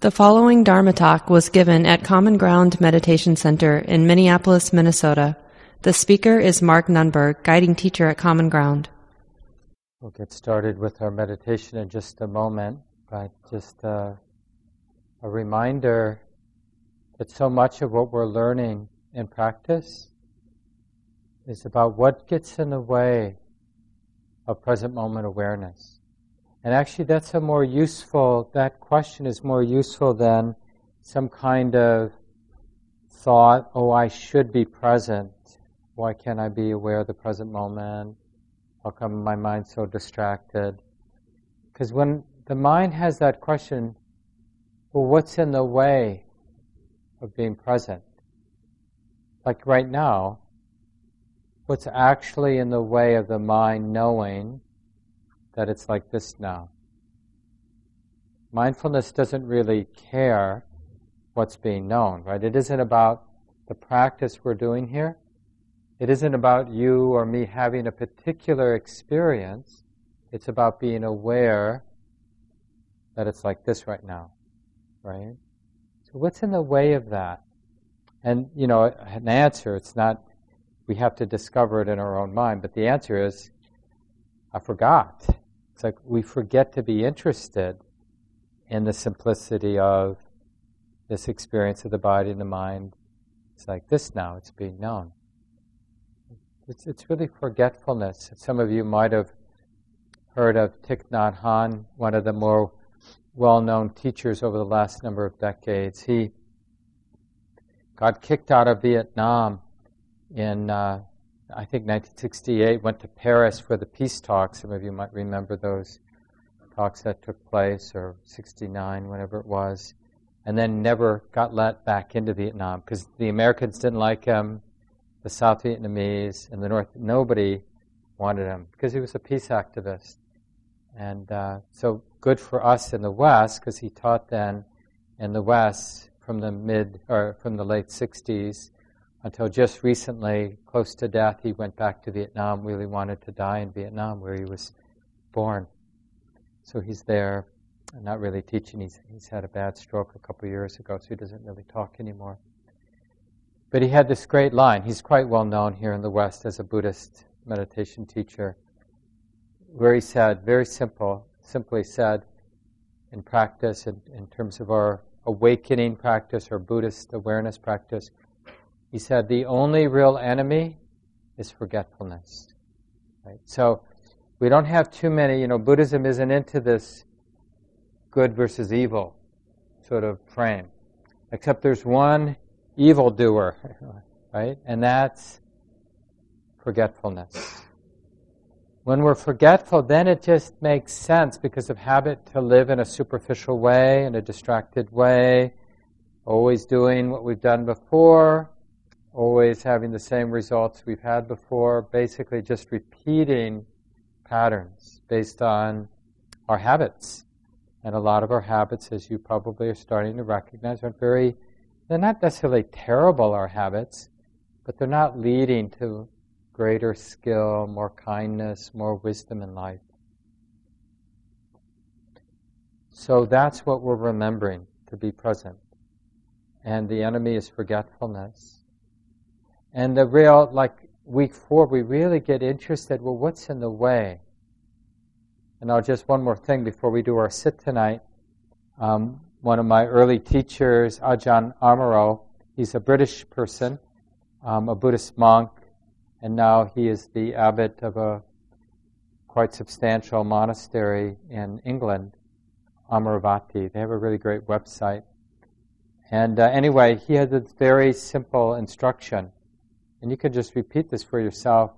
The following Dharma talk was given at Common Ground Meditation Center in Minneapolis, Minnesota. The speaker is Mark Nunberg, guiding teacher at Common Ground. We'll get started with our meditation in just a moment, but just uh, a reminder that so much of what we're learning in practice is about what gets in the way of present moment awareness. And actually, that's a more useful, that question is more useful than some kind of thought, oh, I should be present. Why can't I be aware of the present moment? How come my mind's so distracted? Because when the mind has that question, well, what's in the way of being present? Like right now, what's actually in the way of the mind knowing that it's like this now. Mindfulness doesn't really care what's being known, right? It isn't about the practice we're doing here. It isn't about you or me having a particular experience. It's about being aware that it's like this right now, right? So what's in the way of that? And, you know, an answer, it's not, we have to discover it in our own mind, but the answer is, I forgot. It's like we forget to be interested in the simplicity of this experience of the body and the mind. It's like this now, it's being known. It's, it's really forgetfulness. Some of you might have heard of Thich Nhat Hanh, one of the more well known teachers over the last number of decades. He got kicked out of Vietnam in uh, I think 1968, went to Paris for the peace talks. Some of you might remember those talks that took place, or 69, whenever it was, and then never got let back into Vietnam because the Americans didn't like him, the South Vietnamese, and the North, nobody wanted him because he was a peace activist. And uh, so good for us in the West because he taught then in the West from the mid or from the late 60s until just recently, close to death, he went back to Vietnam, really wanted to die in Vietnam where he was born. So he's there, not really teaching. He's, he's had a bad stroke a couple of years ago, so he doesn't really talk anymore. But he had this great line. He's quite well known here in the West as a Buddhist meditation teacher, where he said, very simple, simply said, in practice, in, in terms of our awakening practice or Buddhist awareness practice, he said, the only real enemy is forgetfulness. Right? So we don't have too many, you know, Buddhism isn't into this good versus evil sort of frame. Except there's one evil doer, right? And that's forgetfulness. When we're forgetful, then it just makes sense because of habit to live in a superficial way, in a distracted way, always doing what we've done before, always having the same results we've had before, basically just repeating patterns based on our habits. And a lot of our habits, as you probably are starting to recognize, are very, they're not necessarily terrible, our habits, but they're not leading to greater skill, more kindness, more wisdom in life. So that's what we're remembering to be present. And the enemy is forgetfulness. And the real, like week four, we really get interested well, what's in the way? And I'll just one more thing before we do our sit tonight. Um, one of my early teachers, Ajahn Amaro, he's a British person, um, a Buddhist monk, and now he is the abbot of a quite substantial monastery in England, Amaravati. They have a really great website. And uh, anyway, he has a very simple instruction. And you can just repeat this for yourself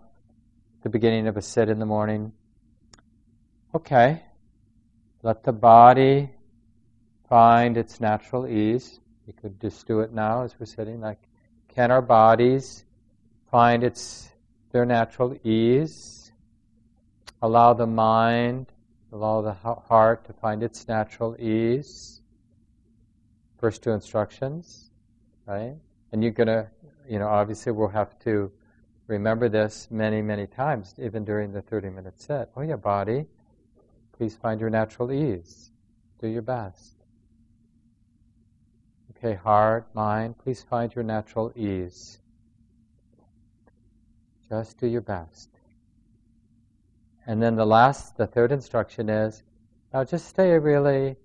at the beginning of a sit in the morning. Okay, let the body find its natural ease. You could just do it now as we're sitting. Like, can our bodies find its their natural ease? Allow the mind, allow the heart to find its natural ease. First two instructions, right? And you're gonna you know, obviously we'll have to remember this many, many times, even during the 30 minute set. Oh, yeah, body, please find your natural ease. Do your best. Okay, heart, mind, please find your natural ease. Just do your best. And then the last, the third instruction is now just stay really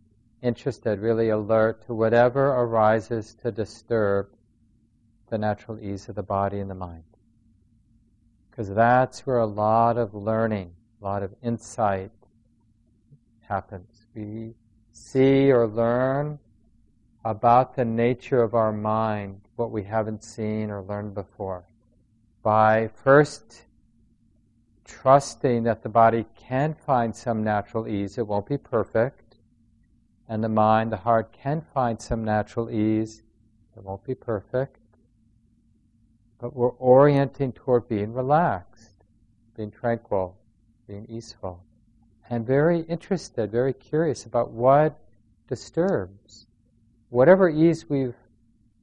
interested, really alert to whatever arises to disturb the natural ease of the body and the mind. Because that's where a lot of learning, a lot of insight happens. We see or learn about the nature of our mind, what we haven't seen or learned before, by first trusting that the body can find some natural ease. It won't be perfect. And the mind, the heart can find some natural ease. It won't be perfect. But we're orienting toward being relaxed, being tranquil, being easeful, and very interested, very curious about what disturbs. Whatever ease we've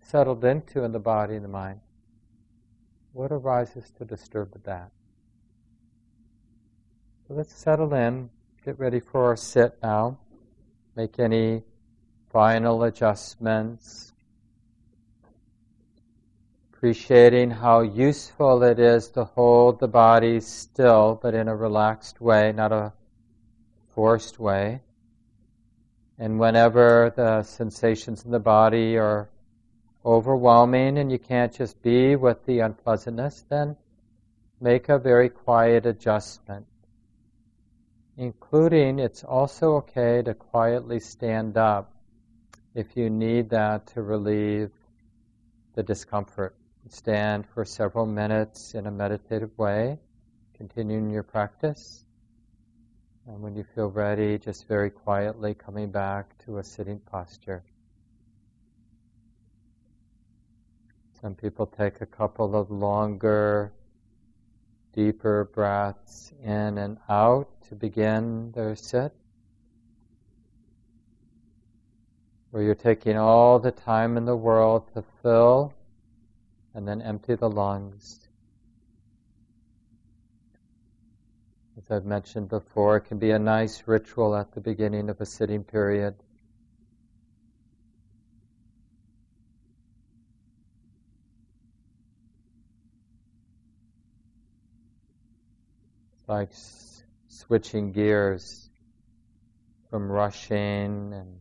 settled into in the body and the mind, what arises to disturb that? So let's settle in, get ready for our sit now, make any final adjustments, appreciating how useful it is to hold the body still, but in a relaxed way, not a forced way. And whenever the sensations in the body are overwhelming and you can't just be with the unpleasantness, then make a very quiet adjustment. Including, it's also okay to quietly stand up if you need that to relieve the discomfort stand for several minutes in a meditative way, continuing your practice. And when you feel ready, just very quietly coming back to a sitting posture. Some people take a couple of longer, deeper breaths in and out to begin their sit. Where you're taking all the time in the world to fill and then empty the lungs. As I've mentioned before, it can be a nice ritual at the beginning of a sitting period. It's like s- switching gears from rushing and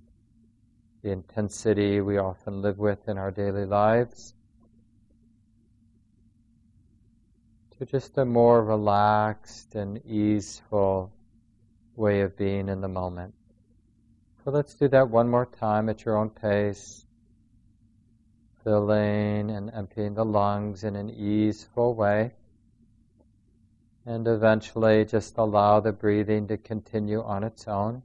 the intensity we often live with in our daily lives to just a more relaxed and easeful way of being in the moment. So let's do that one more time at your own pace, filling and emptying the lungs in an easeful way. And eventually just allow the breathing to continue on its own.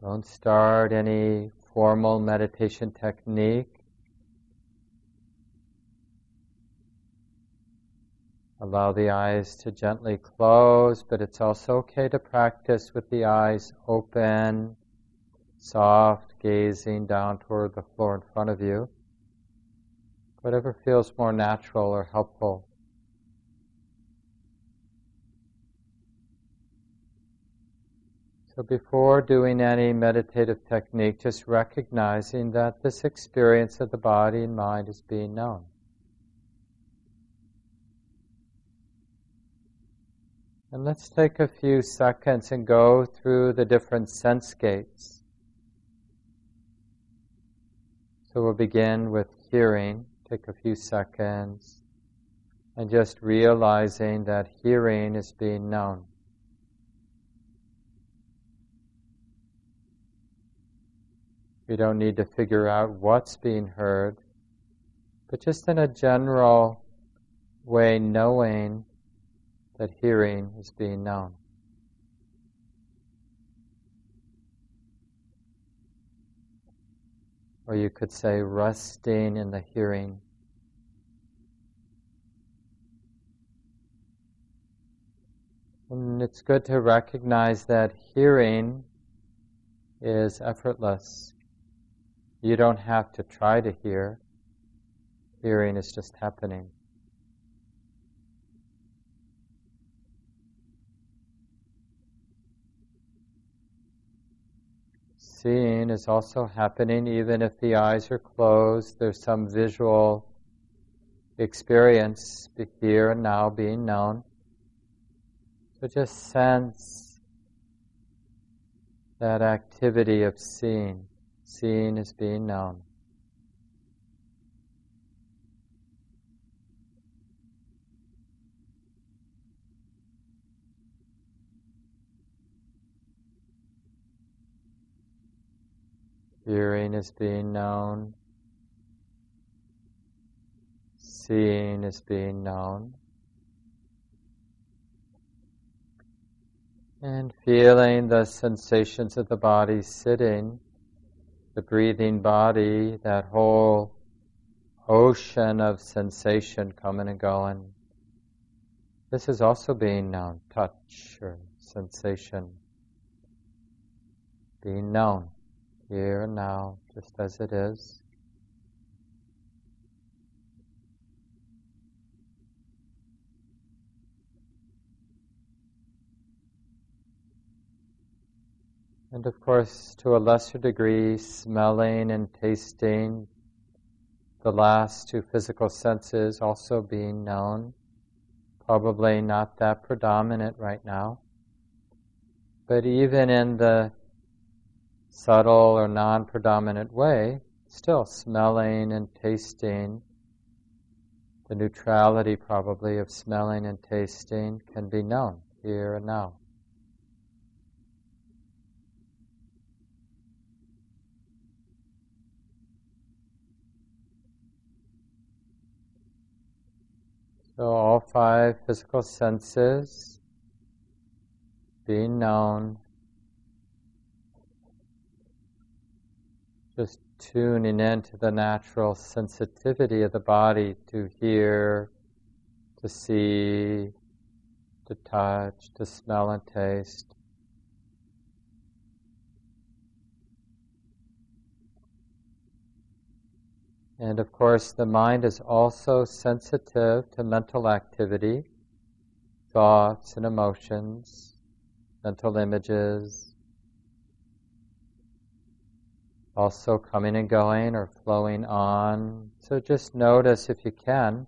Don't start any formal meditation technique. Allow the eyes to gently close, but it's also okay to practice with the eyes open, soft, gazing down toward the floor in front of you. Whatever feels more natural or helpful. So before doing any meditative technique, just recognizing that this experience of the body and mind is being known. And let's take a few seconds and go through the different sense gates. So we'll begin with hearing, take a few seconds, and just realizing that hearing is being known. We don't need to figure out what's being heard, but just in a general way, knowing that hearing is being known. Or you could say, resting in the hearing. And it's good to recognize that hearing is effortless. You don't have to try to hear. Hearing is just happening. Seeing is also happening even if the eyes are closed. There's some visual experience here and now being known. So just sense that activity of seeing. Seeing is being known. Hearing is being known. Seeing is being known. And feeling the sensations of the body sitting, the breathing body, that whole ocean of sensation coming and going. This is also being known, touch or sensation, being known here and now, just as it is. And of course, to a lesser degree, smelling and tasting, the last two physical senses also being known, probably not that predominant right now. But even in the subtle or non predominant way, still smelling and tasting, the neutrality probably of smelling and tasting can be known here and now. So all five physical senses being known just tuning into the natural sensitivity of the body to hear, to see, to touch, to smell and taste. And of course, the mind is also sensitive to mental activity, thoughts and emotions, mental images, also coming and going or flowing on. So just notice, if you can,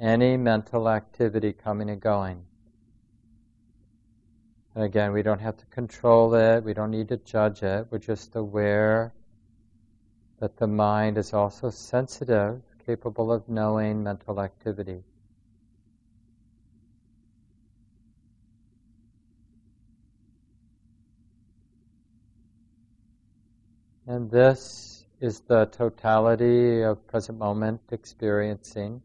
any mental activity coming and going. And again, we don't have to control it, we don't need to judge it, we're just aware that the mind is also sensitive, capable of knowing mental activity. And this is the totality of present moment experiencing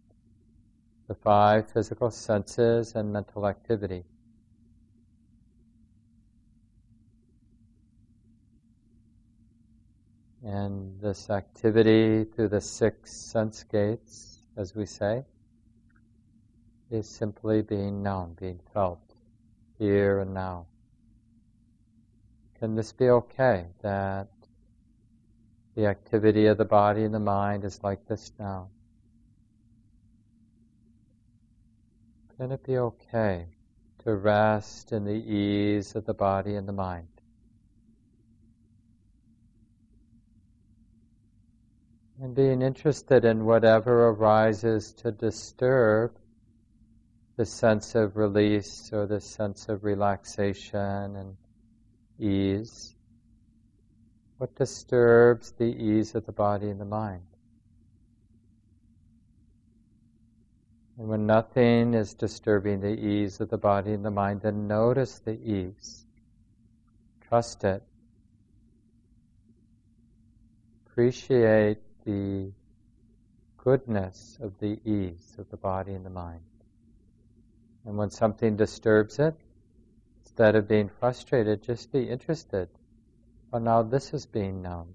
the five physical senses and mental activity. And this activity through the six sense gates, as we say, is simply being known, being felt here and now. Can this be okay that the activity of the body and the mind is like this now. Can it be okay to rest in the ease of the body and the mind? And being interested in whatever arises to disturb the sense of release or the sense of relaxation and ease. What disturbs the ease of the body and the mind? And when nothing is disturbing the ease of the body and the mind, then notice the ease. Trust it. Appreciate the goodness of the ease of the body and the mind. And when something disturbs it, instead of being frustrated, just be interested. Oh, now this is being known.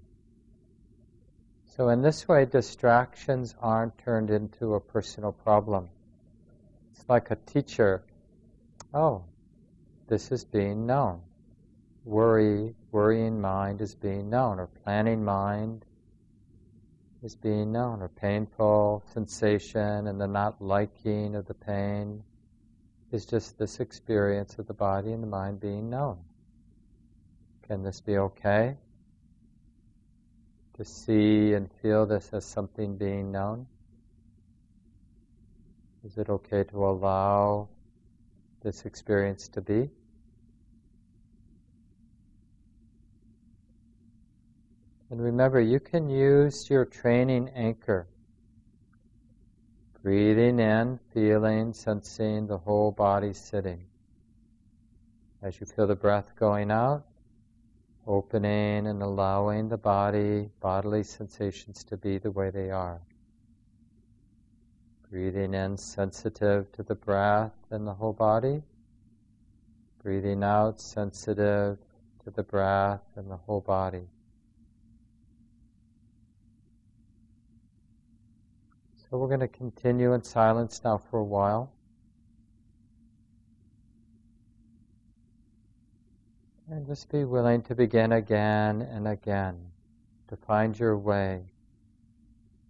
So, in this way, distractions aren't turned into a personal problem. It's like a teacher. Oh, this is being known. Worry, worrying mind is being known, or planning mind is being known, or painful sensation and the not liking of the pain is just this experience of the body and the mind being known. Can this be okay? to see and feel this as something being known? Is it okay to allow this experience to be? And remember, you can use your training anchor. Breathing in, feeling, sensing the whole body sitting. As you feel the breath going out, opening and allowing the body, bodily sensations to be the way they are. Breathing in, sensitive to the breath and the whole body. Breathing out, sensitive to the breath and the whole body. So we're going to continue in silence now for a while. And just be willing to begin again and again, to find your way,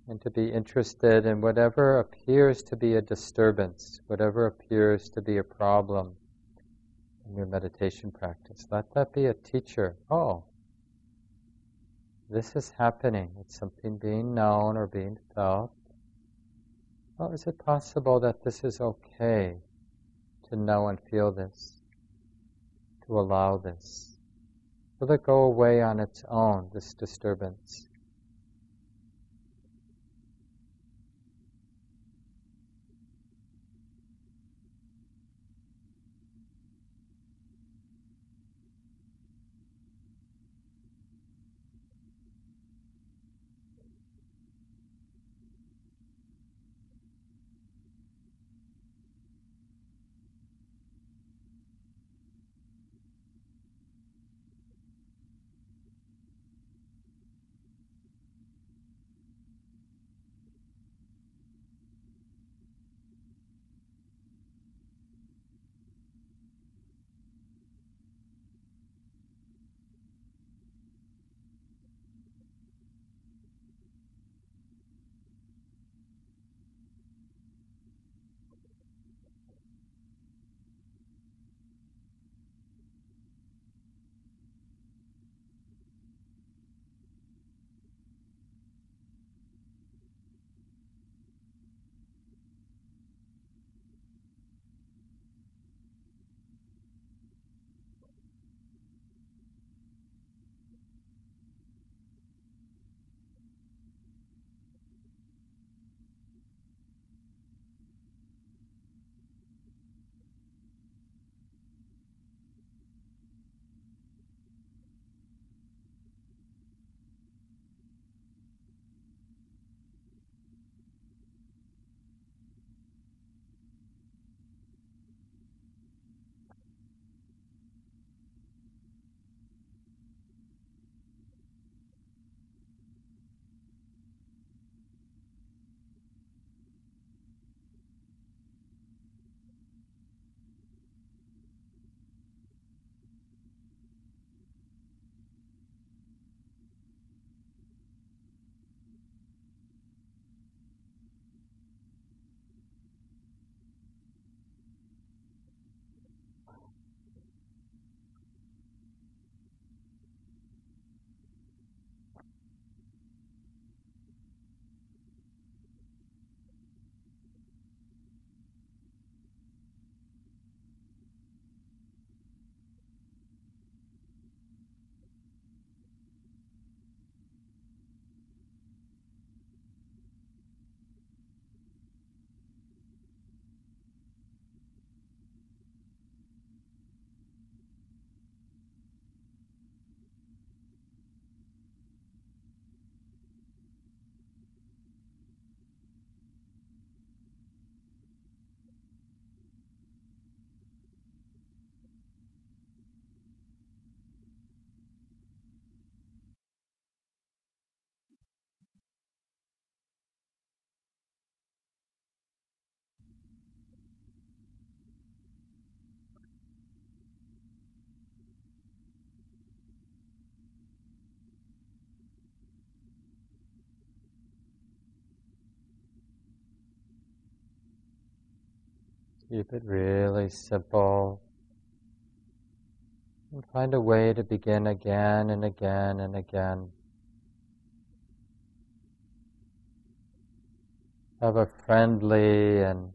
and to be interested in whatever appears to be a disturbance, whatever appears to be a problem in your meditation practice. Let that be a teacher. Oh, this is happening. It's something being known or being felt. Well, is it possible that this is okay to know and feel this? to allow this. Will it go away on its own, this disturbance? Keep it really simple. And find a way to begin again and again and again. Have a friendly and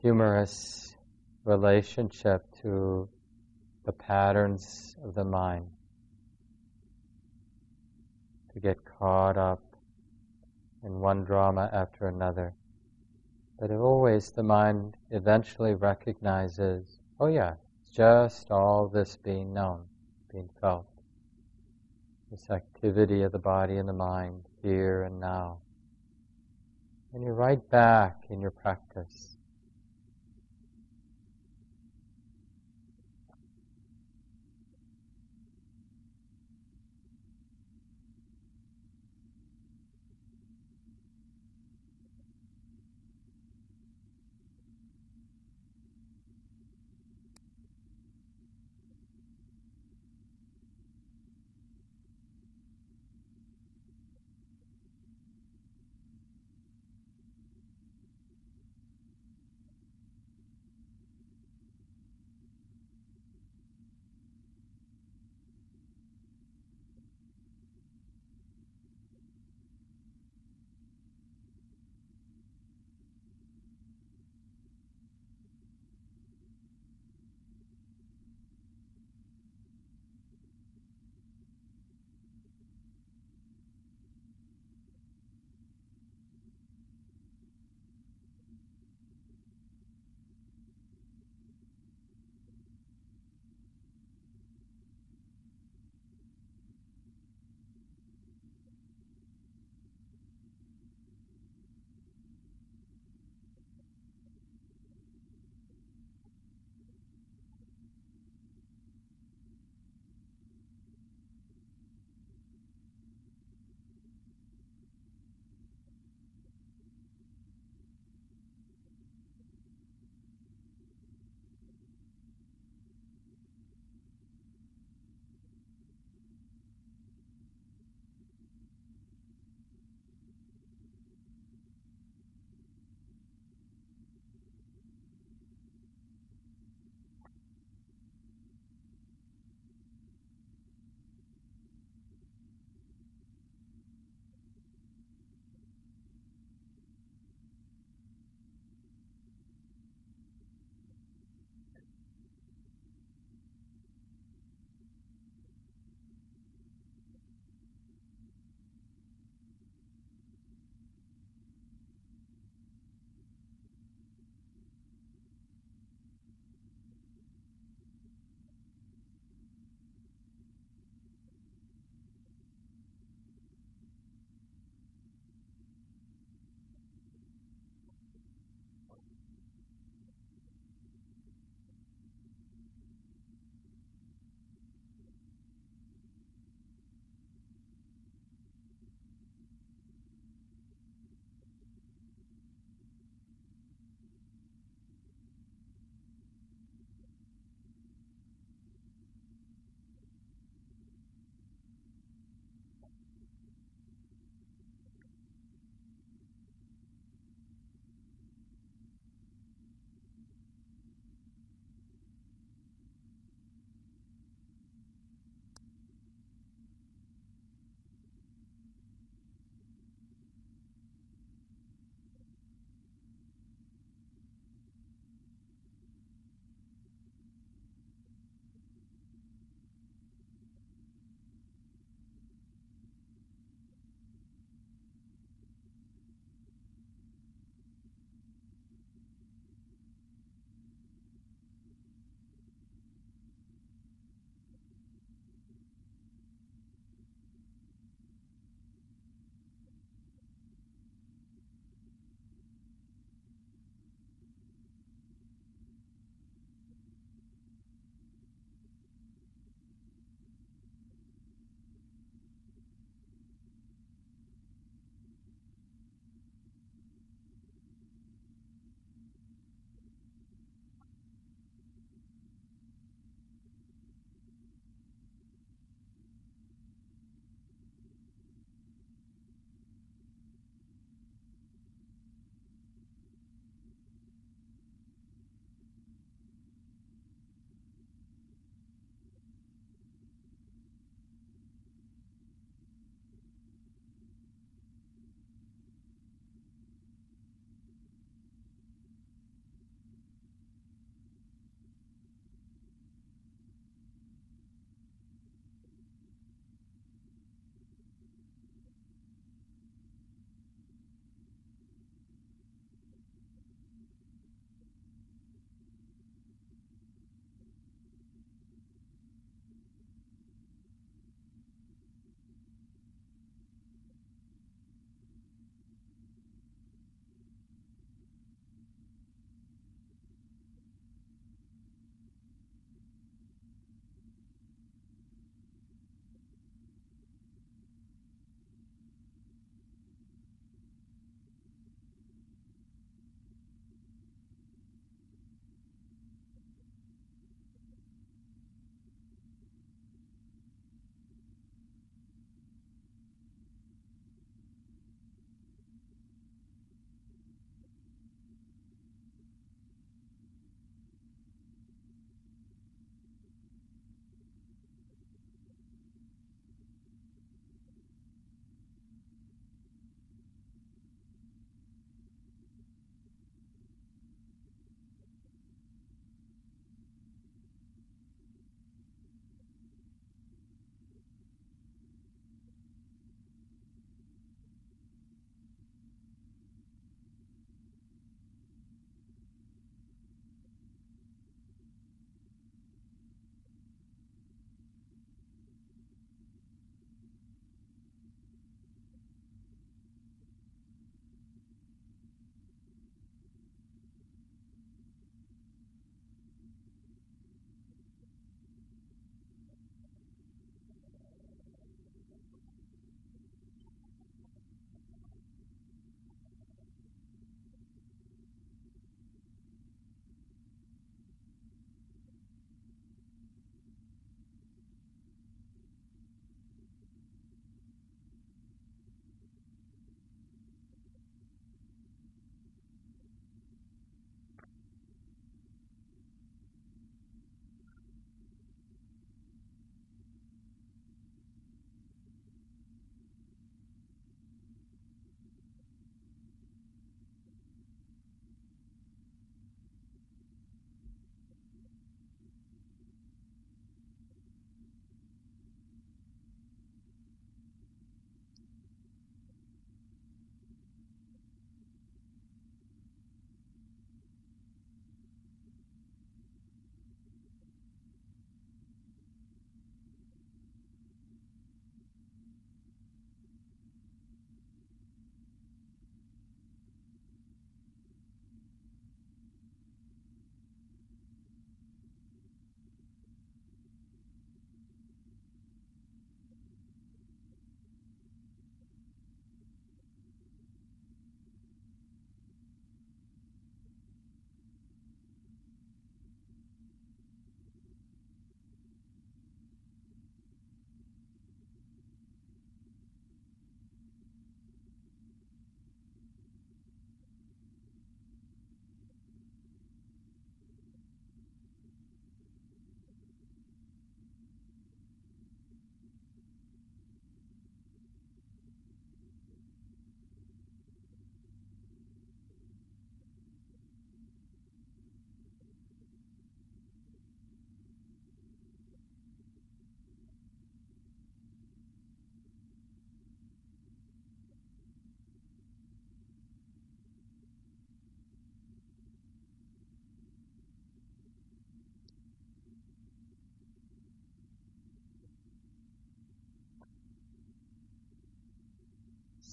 humorous relationship to the patterns of the mind. To get caught up in one drama after another. But always the mind eventually recognizes, oh yeah, it's just all this being known, being felt. This activity of the body and the mind, here and now. And you're right back in your practice.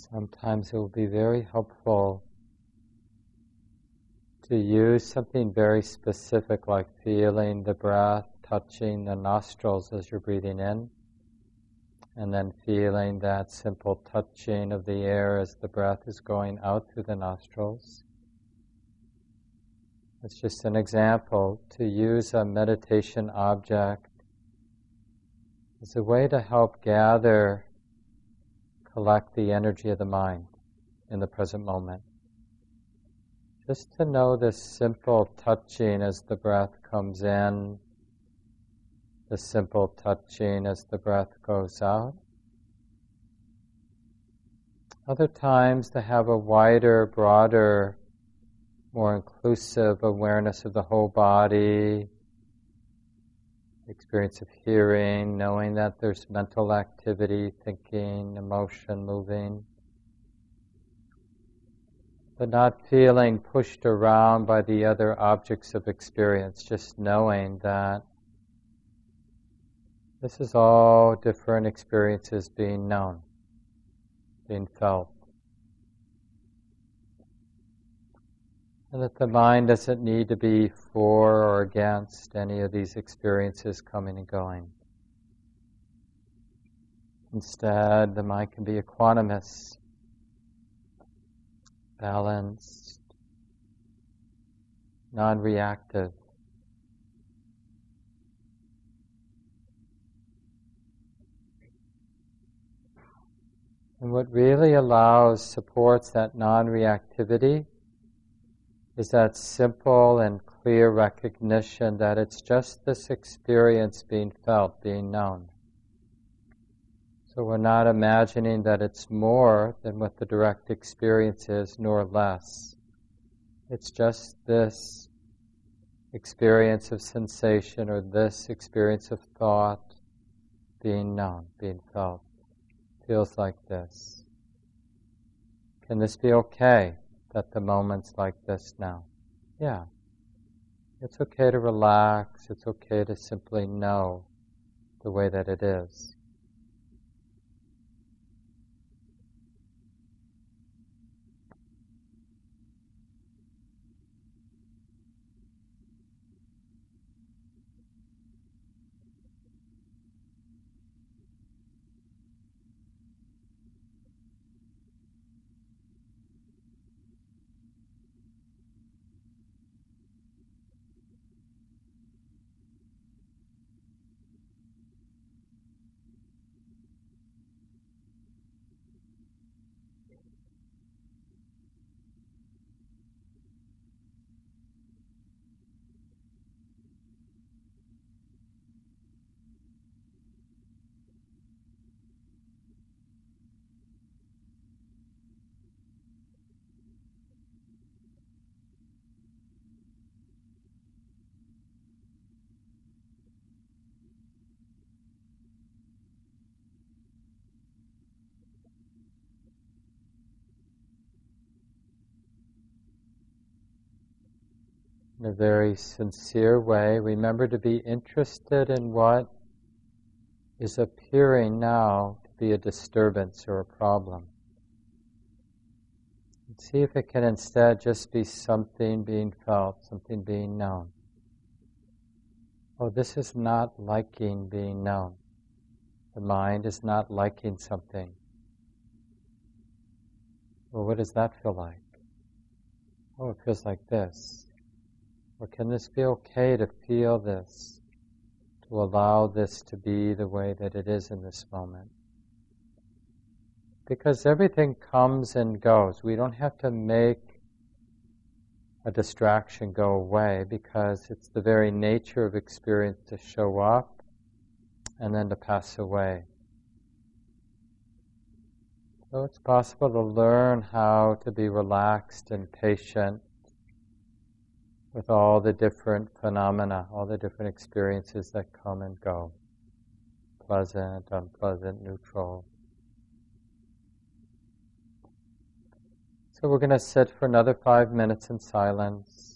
Sometimes it will be very helpful to use something very specific like feeling the breath touching the nostrils as you're breathing in, and then feeling that simple touching of the air as the breath is going out through the nostrils. It's just an example to use a meditation object as a way to help gather, collect the energy of the mind in the present moment. Just to know this simple touching as the breath comes in, the simple touching as the breath goes out. Other times to have a wider, broader, more inclusive awareness of the whole body, experience of hearing, knowing that there's mental activity, thinking, emotion moving but not feeling pushed around by the other objects of experience, just knowing that this is all different experiences being known, being felt. And that the mind doesn't need to be for or against any of these experiences coming and going. Instead, the mind can be equanimous, balanced, non reactive. And what really allows, supports that non reactivity is that simple and clear recognition that it's just this experience being felt, being known. So we're not imagining that it's more than what the direct experience is, nor less. It's just this experience of sensation or this experience of thought being known, being felt. Feels like this. Can this be okay that the moment's like this now? Yeah. It's okay to relax. It's okay to simply know the way that it is. In a very sincere way. Remember to be interested in what is appearing now to be a disturbance or a problem. And see if it can instead just be something being felt, something being known. Oh, this is not liking being known. The mind is not liking something. Well, what does that feel like? Oh, it feels like this. Or can this be okay to feel this, to allow this to be the way that it is in this moment? Because everything comes and goes. We don't have to make a distraction go away because it's the very nature of experience to show up and then to pass away. So it's possible to learn how to be relaxed and patient with all the different phenomena, all the different experiences that come and go pleasant, unpleasant, neutral. So we're going to sit for another five minutes in silence.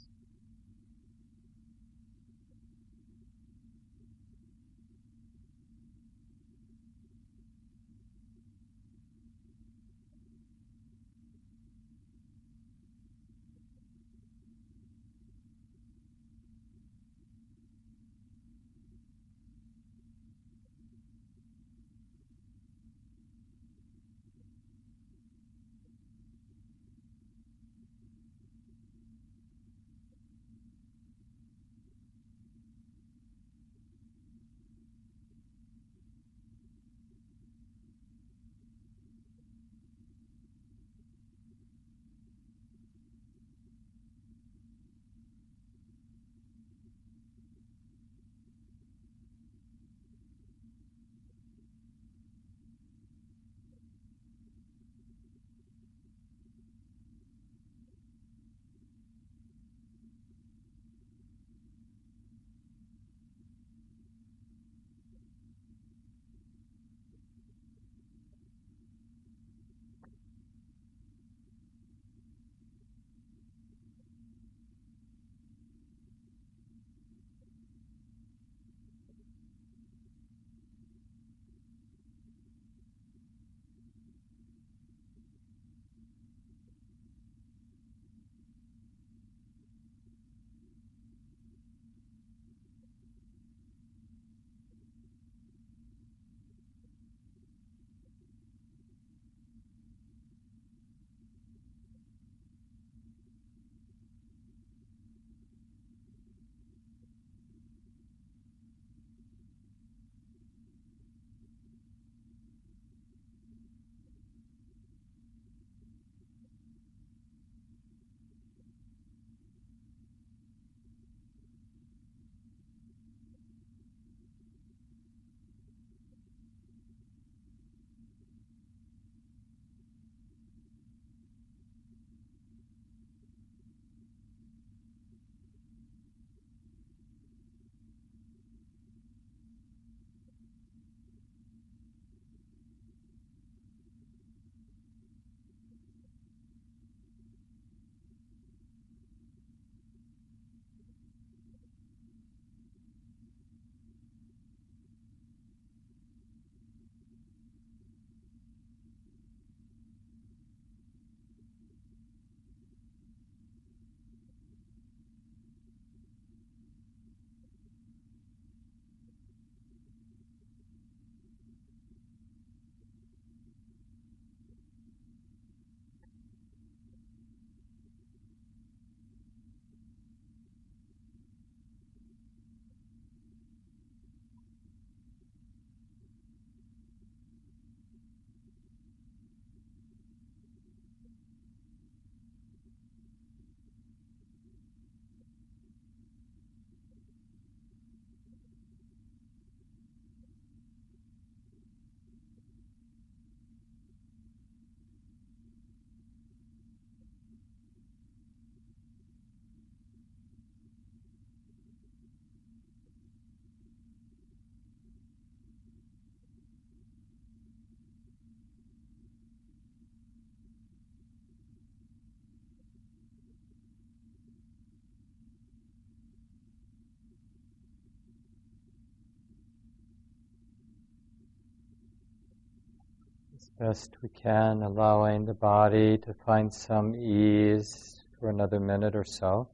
As best we can, allowing the body to find some ease for another minute or so,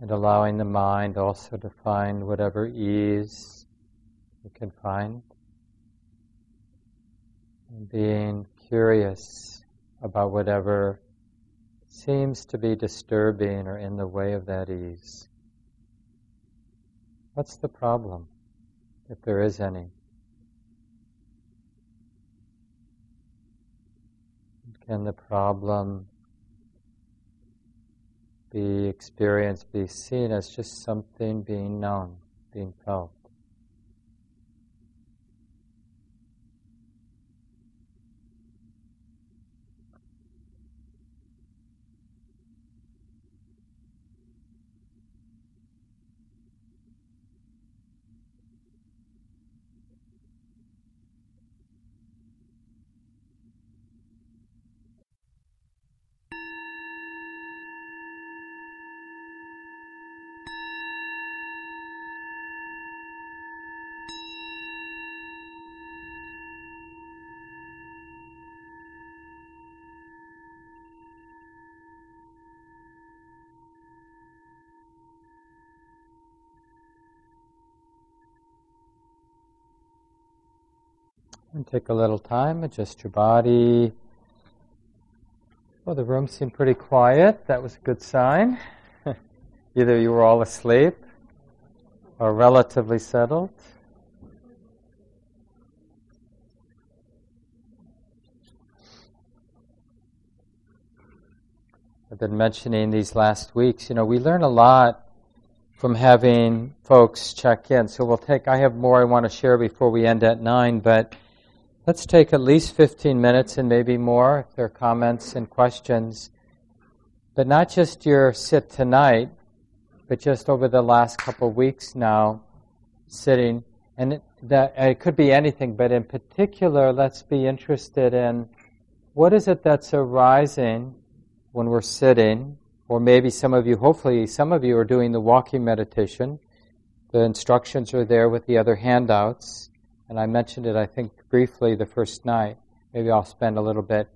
and allowing the mind also to find whatever ease it can find, and being curious about whatever seems to be disturbing or in the way of that ease. What's the problem, if there is any? Can the problem be experienced, be seen as just something being known, being felt? And take a little time, adjust your body. Well, the room seemed pretty quiet. That was a good sign. Either you were all asleep or relatively settled. I've been mentioning these last weeks, you know, we learn a lot from having folks check in. So we'll take, I have more I want to share before we end at 9, but Let's take at least 15 minutes and maybe more if there are comments and questions. But not just your sit tonight, but just over the last couple of weeks now, sitting. And it, that, it could be anything, but in particular, let's be interested in what is it that's arising when we're sitting, or maybe some of you, hopefully, some of you are doing the walking meditation. The instructions are there with the other handouts. And I mentioned it, I think, briefly the first night. Maybe I'll spend a little bit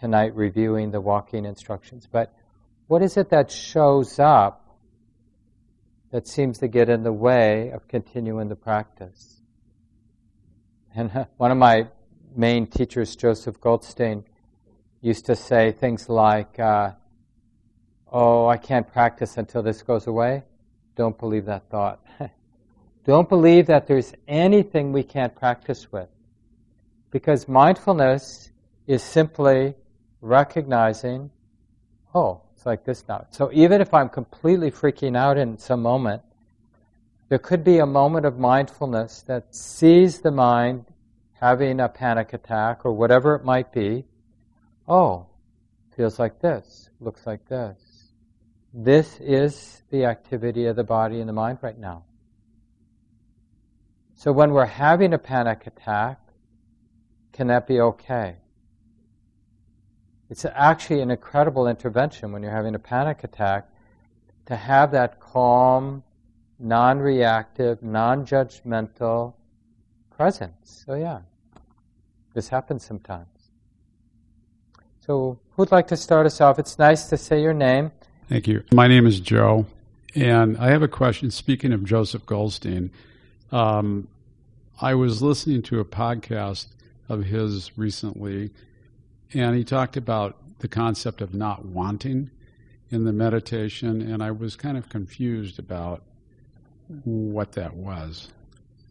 tonight reviewing the walking instructions. But what is it that shows up that seems to get in the way of continuing the practice? And one of my main teachers, Joseph Goldstein, used to say things like, uh, Oh, I can't practice until this goes away. Don't believe that thought. Don't believe that there's anything we can't practice with. Because mindfulness is simply recognizing, oh, it's like this now. So even if I'm completely freaking out in some moment, there could be a moment of mindfulness that sees the mind having a panic attack or whatever it might be. Oh, feels like this, looks like this. This is the activity of the body and the mind right now. So when we're having a panic attack, can that be okay? It's actually an incredible intervention when you're having a panic attack to have that calm, non reactive, non judgmental presence. So, yeah, this happens sometimes. So, who'd like to start us off? It's nice to say your name. Thank you. My name is Joe, and I have a question. Speaking of Joseph Goldstein, um, I was listening to a podcast of his recently, and he talked about the concept of not wanting in the meditation, and I was kind of confused about what that was.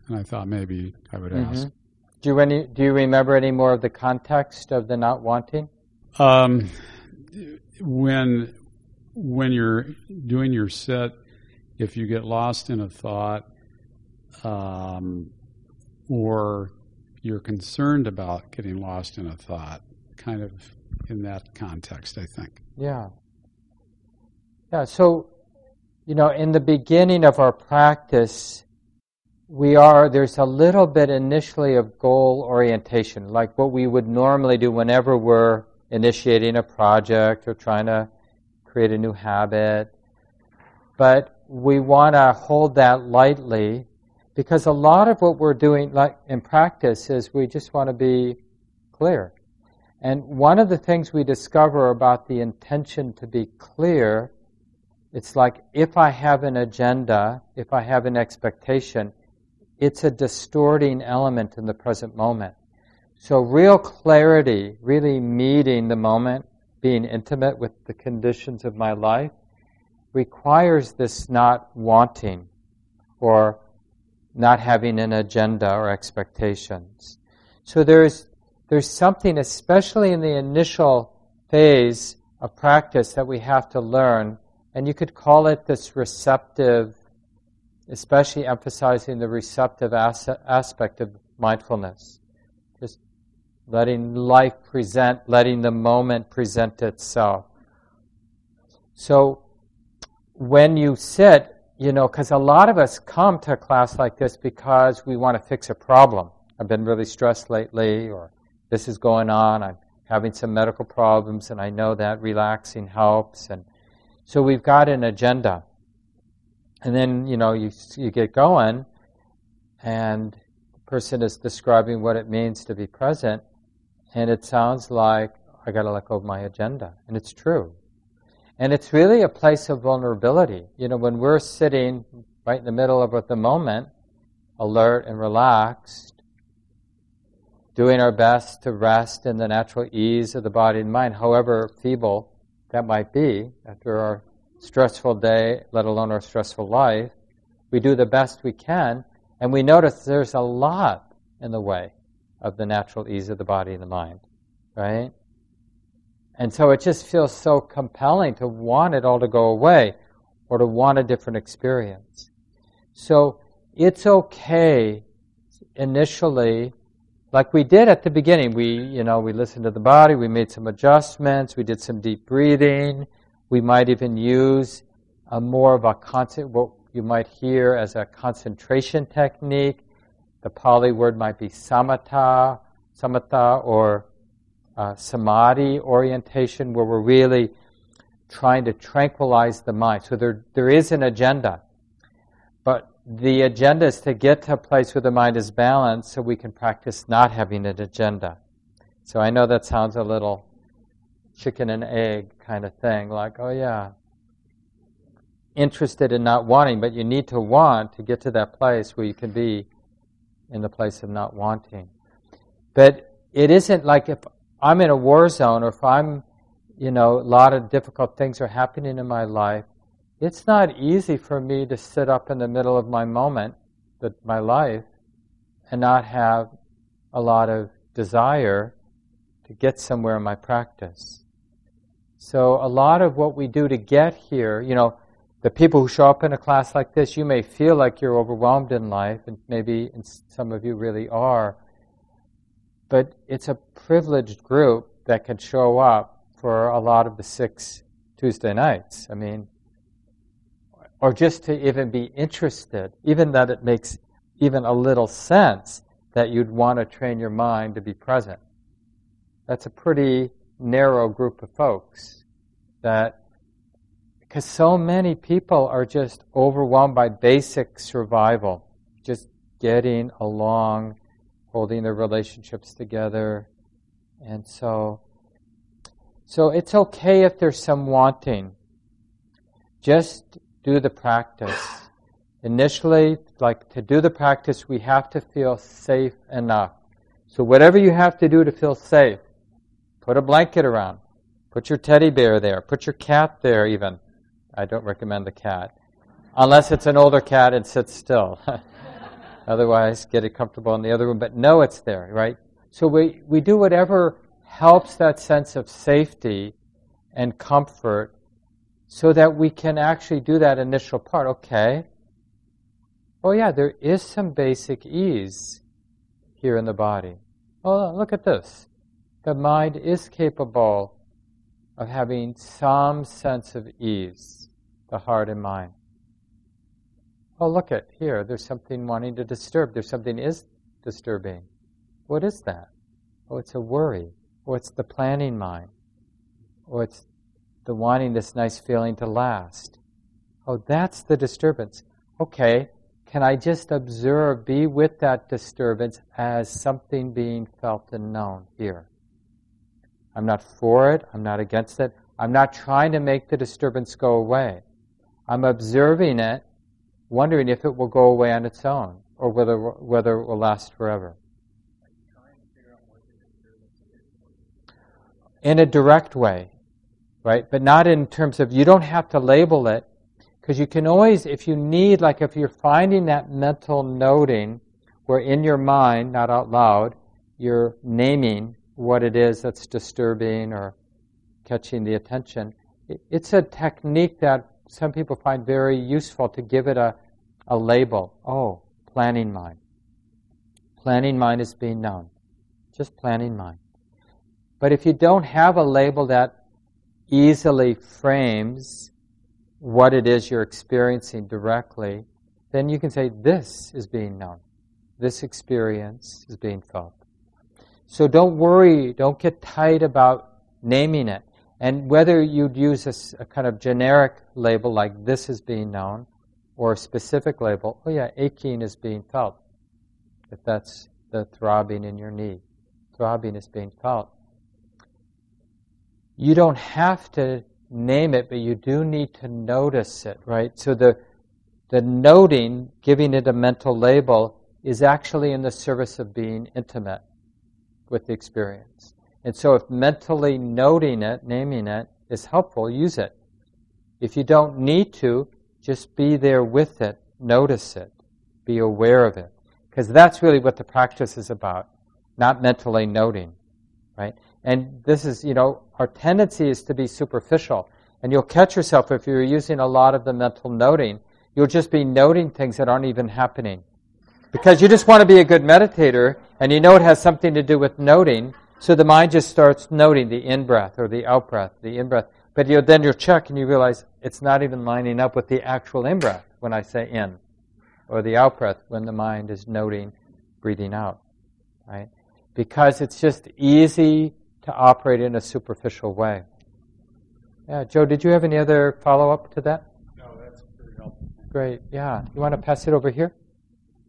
And I thought maybe I would mm-hmm. ask. Do you, any, do you remember any more of the context of the not wanting? Um, when when you're doing your sit, if you get lost in a thought, um, or you're concerned about getting lost in a thought, kind of in that context, I think. Yeah. Yeah, so, you know, in the beginning of our practice, we are, there's a little bit initially of goal orientation, like what we would normally do whenever we're initiating a project or trying to create a new habit. But we want to hold that lightly Because a lot of what we're doing like in practice is we just want to be clear. And one of the things we discover about the intention to be clear, it's like if I have an agenda, if I have an expectation, it's a distorting element in the present moment. So real clarity, really meeting the moment, being intimate with the conditions of my life, requires this not wanting or not having an agenda or expectations. So there's there's something, especially in the initial phase of practice, that we have to learn. And you could call it this receptive, especially emphasizing the receptive as- aspect of mindfulness. Just letting life present, letting the moment present itself. So when you sit, you know, because a lot of us come to a class like this because we want to fix a problem. I've been really stressed lately, or this is going on. I'm having some medical problems, and I know that relaxing helps. And so we've got an agenda. And then, you know, you, you get going, and the person is describing what it means to be present, and it sounds like I got to let go of my agenda. And it's true. And it's really a place of vulnerability. You know, when we're sitting right in the middle of the moment, alert and relaxed, doing our best to rest in the natural ease of the body and mind, however feeble that might be after our stressful day, let alone our stressful life. We do the best we can, and we notice there's a lot in the way of the natural ease of the body and the mind, right? And so it just feels so compelling to want it all to go away or to want a different experience. So it's okay initially like we did at the beginning. We, you know, we listened to the body, we made some adjustments, we did some deep breathing. We might even use a more of a concent, what you might hear as a concentration technique. The Pali word might be samatha, samatha, or uh, samadhi orientation, where we're really trying to tranquilize the mind. So there, there is an agenda. But the agenda is to get to a place where the mind is balanced so we can practice not having an agenda. So I know that sounds a little chicken and egg kind of thing, like, oh yeah, interested in not wanting, but you need to want to get to that place where you can be in the place of not wanting. But it isn't like if I'm in a war zone or if I'm, you know, a lot of difficult things are happening in my life, it's not easy for me to sit up in the middle of my moment, that my life, and not have a lot of desire to get somewhere in my practice. So a lot of what we do to get here, you know, the people who show up in a class like this, you may feel like you're overwhelmed in life, and maybe some of you really are. But it's a privileged group that can show up for a lot of the six Tuesday nights. I mean, or just to even be interested, even that it makes even a little sense that you'd want to train your mind to be present. That's a pretty narrow group of folks that because so many people are just overwhelmed by basic survival, just getting along, holding their relationships together. And so so it's okay if there's some wanting. Just do the practice. Initially, like to do the practice, we have to feel safe enough. So whatever you have to do to feel safe, put a blanket around, put your teddy bear there, put your cat there even. I don't recommend the cat. Unless it's an older cat and sits still. Otherwise, get it comfortable in the other room, but know it's there, right? So we, we do whatever helps that sense of safety and comfort so that we can actually do that initial part. Okay. Oh, yeah, there is some basic ease here in the body. Oh, look at this. The mind is capable of having some sense of ease, the heart and mind. Oh, look at here. There's something wanting to disturb. There's something is disturbing. What is that? Oh, it's a worry. Oh, it's the planning mind. Oh, it's the wanting this nice feeling to last. Oh, that's the disturbance. Okay, can I just observe, be with that disturbance as something being felt and known here? I'm not for it, I'm not against it, I'm not trying to make the disturbance go away. I'm observing it, wondering if it will go away on its own or whether, whether it will last forever. In a direct way, right? But not in terms of, you don't have to label it, because you can always, if you need, like if you're finding that mental noting where in your mind, not out loud, you're naming what it is that's disturbing or catching the attention. It's a technique that some people find very useful to give it a, a label. Oh, planning mind. Planning mind is being known. Just planning mind. But if you don't have a label that easily frames what it is you're experiencing directly, then you can say, This is being known. This experience is being felt. So don't worry, don't get tight about naming it. And whether you'd use a, a, kind of generic label like this is being known, or a specific label, oh yeah, aching is being felt. If that's the throbbing in your knee, throbbing is being felt. You don't have to name it, but you do need to notice it, right? So the the noting, giving it a mental label, is actually in the service of being intimate with the experience. And so if mentally noting it, naming it, is helpful, use it. If you don't need to, just be there with it, notice it, be aware of it. Because that's really what the practice is about, not mentally noting, right? And this is, you know, our tendency is to be superficial. And you'll catch yourself if you're using a lot of the mental noting, you'll just be noting things that aren't even happening. Because you just want to be a good meditator, and you know it has something to do with noting, so the mind just starts noting the in breath or the out breath, the in breath. But you, then you'll check and you realize it's not even lining up with the actual in breath when I say in, or the out breath when the mind is noting breathing out, right? Because it's just easy to operate in a superficial way. Yeah, Joe, did you have any other follow up to that? No, that's pretty helpful. Great. Yeah. You want to pass it over here?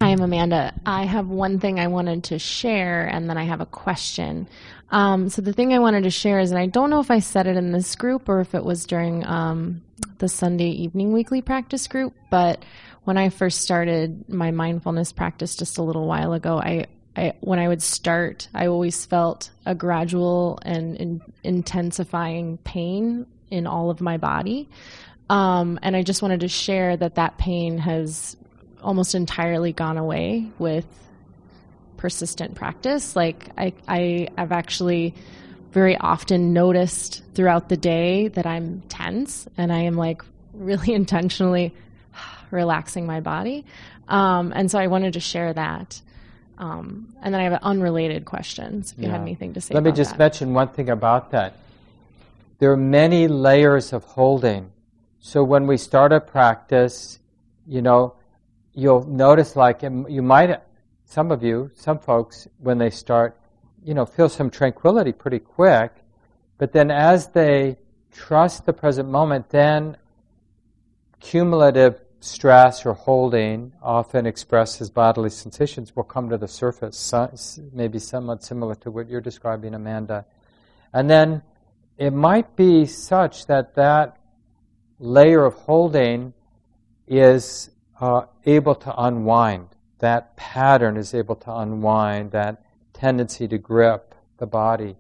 I'm Amanda. I have one thing I wanted to share, and then I have a question. Um, so the thing I wanted to share is, and I don't know if I said it in this group or if it was during um, the Sunday evening weekly practice group, but when I first started my mindfulness practice just a little while ago, I, I when I would start, I always felt a gradual and in, intensifying pain in all of my body. Um, and I just wanted to share that that pain has almost entirely gone away with persistent practice. Like I, I have actually very often noticed throughout the day that I'm tense and I am like really intentionally relaxing my body. Um, and so I wanted to share that. Um, and then I have unrelated questions if you have anything to say. Let me just that. mention one thing about that. There are many layers of holding. So when we start a practice, you know, you'll notice like you might, some of you, some folks, when they start, you know, feel some tranquility pretty quick, but then as they trust the present moment, then cumulative stress or holding, often expressed as bodily sensations, will come to the surface, maybe somewhat similar to what you're describing, Amanda. And then it might be such that that layer of holding is uh, able to unwind. That pattern is able to unwind, that tendency to grip the body.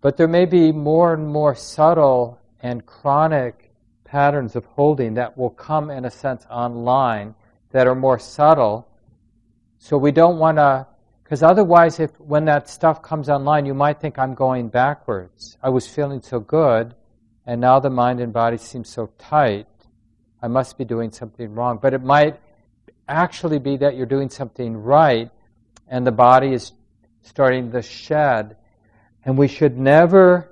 But there may be more and more subtle and chronic patterns of holding that will come, in a sense, online that are more subtle. So we don't want to because otherwise, if when that stuff comes online, you might think I'm going backwards. I was feeling so good, and now the mind and body seem so tight. I must be doing something wrong. But it might actually be that you're doing something right, and the body is starting to shed. And we should never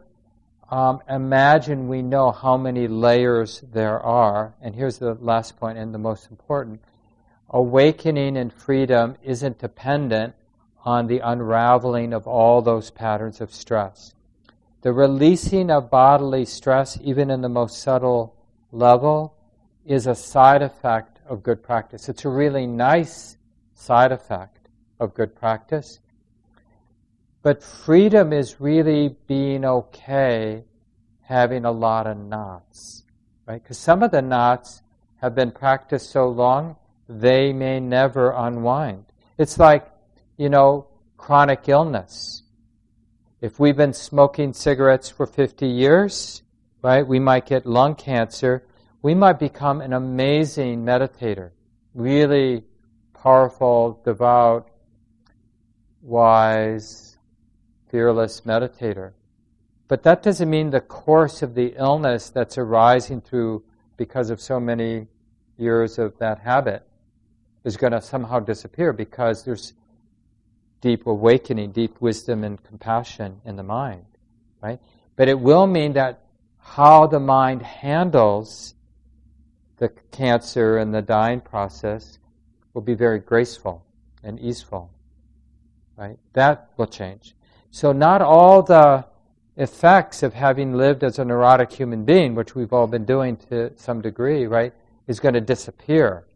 um, imagine we know how many layers there are. And here's the last point and the most important awakening and freedom isn't dependent on the unraveling of all those patterns of stress. The releasing of bodily stress, even in the most subtle level, is a side effect of good practice. It's a really nice side effect of good practice. But freedom is really being okay having a lot of knots, right? Because some of the knots have been practiced so long, they may never unwind. It's like, you know, chronic illness. If we've been smoking cigarettes for 50 years, right, we might get lung cancer. We might become an amazing meditator, really powerful, devout, wise, fearless meditator. But that doesn't mean the course of the illness that's arising through because of so many years of that habit is going to somehow disappear because there's deep awakening, deep wisdom and compassion in the mind, right? But it will mean that how the mind handles the cancer and the dying process will be very graceful and easeful, right? That will change. So not all the effects of having lived as a neurotic human being, which we've all been doing to some degree, right, is going to disappear.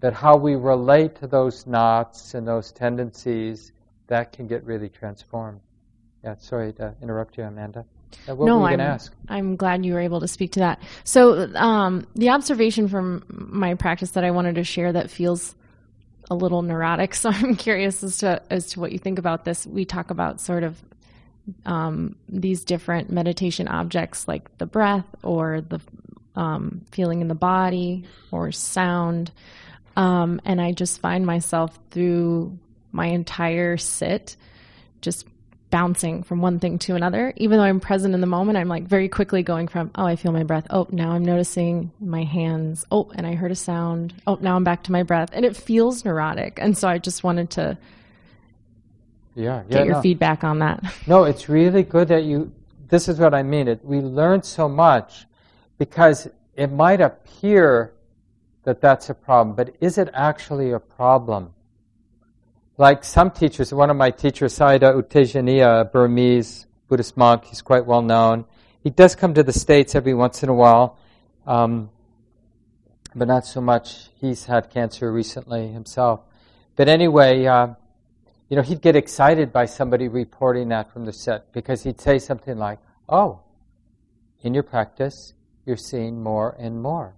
But how we relate to those knots and those tendencies, that can get really transformed. Yeah, sorry to interrupt you, Amanda. No, I'm, ask? I'm glad you were able to speak to that. So, um, the observation from my practice that I wanted to share that feels a little neurotic. So I'm curious as to as to what you think about this. We talk about sort of um, these different meditation objects like the breath or the um, feeling in the body or sound. Um, and I just find myself through my entire sit just bouncing from one thing to another. Even though I'm present in the moment, I'm like very quickly going from, oh, I feel my breath. Oh, now I'm noticing my hands. Oh, and I heard a sound. Oh, now I'm back to my breath. And it feels neurotic. And so I just wanted to yeah, get your no. feedback on that. No, it's really good that you. This is what I mean. It we learn so much because it might appear that that's a problem, but is it actually a problem? Like some teachers, one of my teachers, Sayadaw U Tejaniya, a Burmese Buddhist monk, he's quite well known. He does come to the States every once in a while, um, but not so much. He's had cancer recently himself. But anyway, uh, you know, he'd get excited by somebody reporting that from the set because he'd say something like, Oh, in your practice, you're seeing more and more.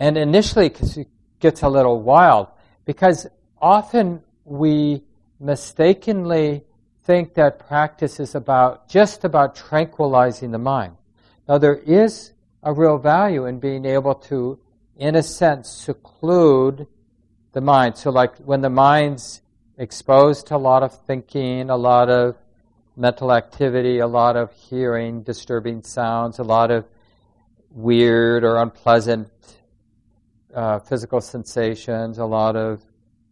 And initially, because it gets a little wild, because often we mistakenly think that practice is about just about tranquilizing the mind. Now, there is a real value in being able to, in a sense, seclude the mind. So, like when the mind's exposed to a lot of thinking, a lot of mental activity, a lot of hearing disturbing sounds, a lot of weird or unpleasant uh, physical sensations, a lot of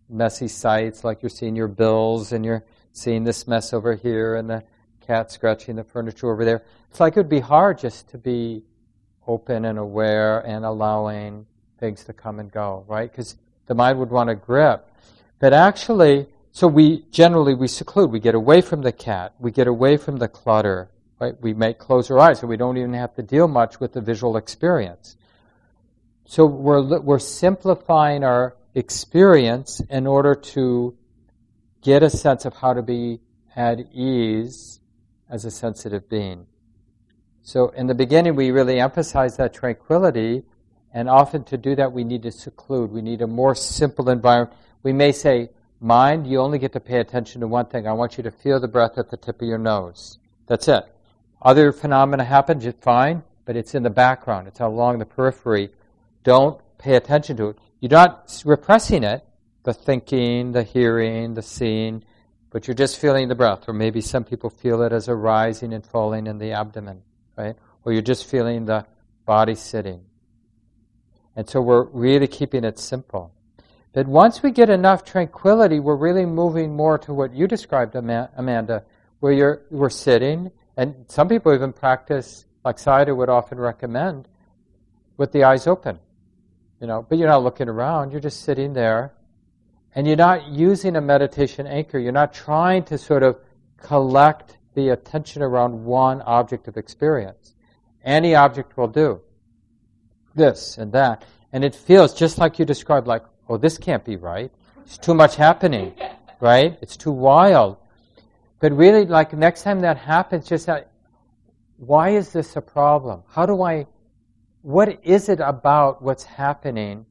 messy sights, like you're seeing your bills and you're seeing this mess over here and the cat scratching the furniture over there. It's like it would be hard just to be open and aware and allowing things to come and go, right? Because the mind would want to grip. But actually, so we generally we seclude. We get away from the cat. We get away from the clutter. Right? We make close our eyes, so we don't even have to deal much with the visual experience. So we're we're simplifying our experience in order to get a sense of how to be at ease as a sensitive being. So in the beginning, we really emphasize that tranquility, and often to do that, we need to seclude. We need a more simple environment. We may say, Mind, you only get to pay attention to one thing. I want you to feel the breath at the tip of your nose. That's it. Other phenomena happen just fine, but it's in the background. It's along the periphery. Don't pay attention to it. You're not repressing it, the thinking, the hearing, the seeing, but you're just feeling the breath. Or maybe some people feel it as a rising and falling in the abdomen, right? Or you're just feeling the body sitting. And so we're really keeping it simple. That once we get enough tranquility, we're really moving more to what you described, Amanda, where you're, we're sitting, and some people even practice, like Sayadaw would often recommend, with the eyes open. You know, but you're not looking around, you're just sitting there, and you're not using a meditation anchor. You're not trying to sort of collect the attention around one object of experience. Any object will do. This and that. And it feels just like you described, like, oh, this can't be right. It's too much happening, right? It's too wild. But really, like, next time that happens, just that, why is this a problem? How do I, what is it about what's happening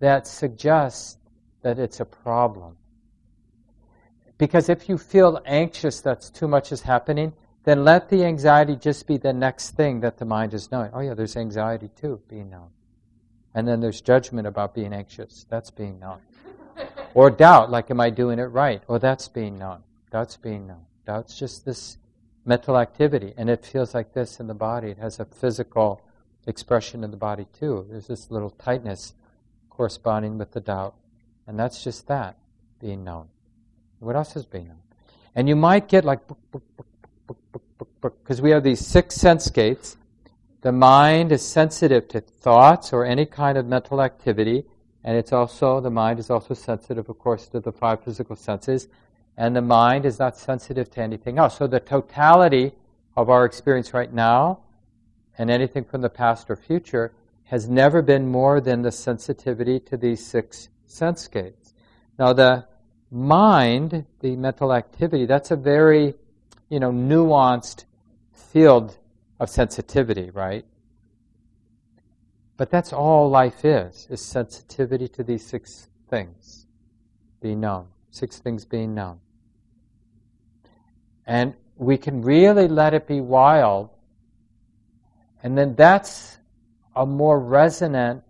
that suggests that it's a problem? Because if you feel anxious that too much is happening, then let the anxiety just be the next thing that the mind is knowing. Oh, yeah, there's anxiety too being known. And then there's judgment about being anxious. That's being known. or doubt, like, am I doing it right? Oh, that's being known. Doubt's being known. Doubt's just this mental activity. And it feels like this in the body. It has a physical expression in the body too. There's this little tightness corresponding with the doubt. And that's just that being known. What else is being known? And you might get like, because we have these six sense gates. The mind is sensitive to thoughts or any kind of mental activity, and it's also, the mind is also sensitive, of course, to the five physical senses, and the mind is not sensitive to anything else. So the totality of our experience right now and anything from the past or future has never been more than the sensitivity to these six sense gates. Now, the mind, the mental activity, that's a very, you know, nuanced field of sensitivity, right? But that's all life is, is sensitivity to these six things being known. Six things being known. And we can really let it be wild. And then that's a more resonant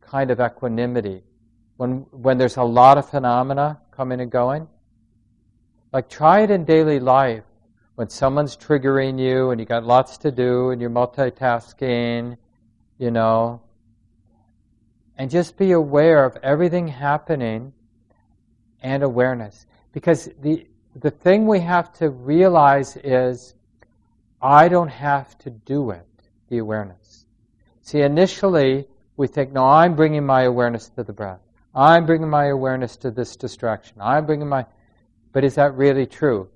kind of equanimity. When, when there's a lot of phenomena coming and going, like try it in daily life when someone's triggering you and you got lots to do and you're multitasking, you know, and just be aware of everything happening and awareness. Because the, the thing we have to realize is I don't have to do it, the awareness. See, initially, we think, no, I'm bringing my awareness to the breath. I'm bringing my awareness to this distraction. I'm bringing my. But is that really true?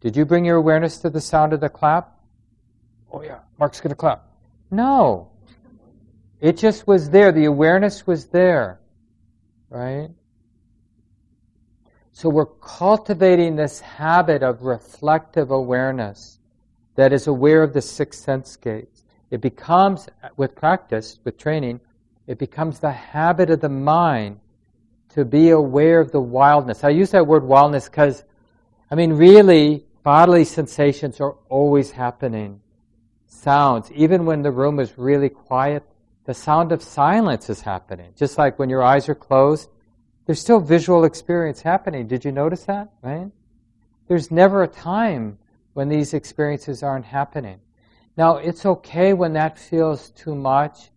Did you bring your awareness to the sound of the clap? Oh, yeah, Mark's going to clap. No. It just was there. The awareness was there. Right? So we're cultivating this habit of reflective awareness that is aware of the six sense gates. It becomes, with practice, with training, it becomes the habit of the mind to be aware of the wildness. I use that word wildness because, I mean, really, bodily sensations are always happening. Sounds, even when the room is really quiet, the sound of silence is happening. Just like when your eyes are closed, there's still visual experience happening. Did you notice that? Right? There's never a time when these experiences aren't happening. Now, it's okay when that feels too much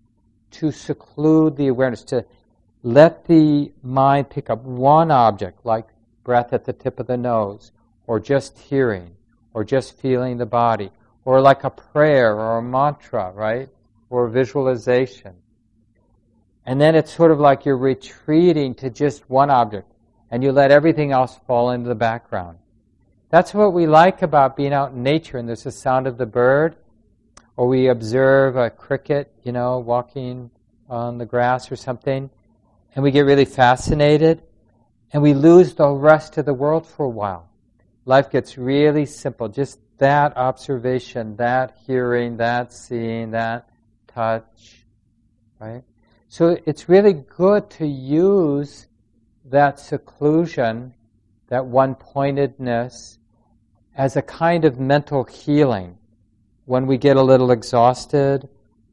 to seclude the awareness, to let the mind pick up one object, like breath at the tip of the nose, or just hearing, or just feeling the body, or like a prayer or a mantra, right? Or a visualization. And then it's sort of like you're retreating to just one object, and you let everything else fall into the background. That's what we like about being out in nature, and there's the sound of the bird, or we observe a cricket, you know, walking on the grass or something, and we get really fascinated, and we lose the rest of the world for a while. Life gets really simple. Just that observation, that hearing, that seeing, that touch, right? So it's really good to use that seclusion, that one pointedness, as a kind of mental healing when we get a little exhausted,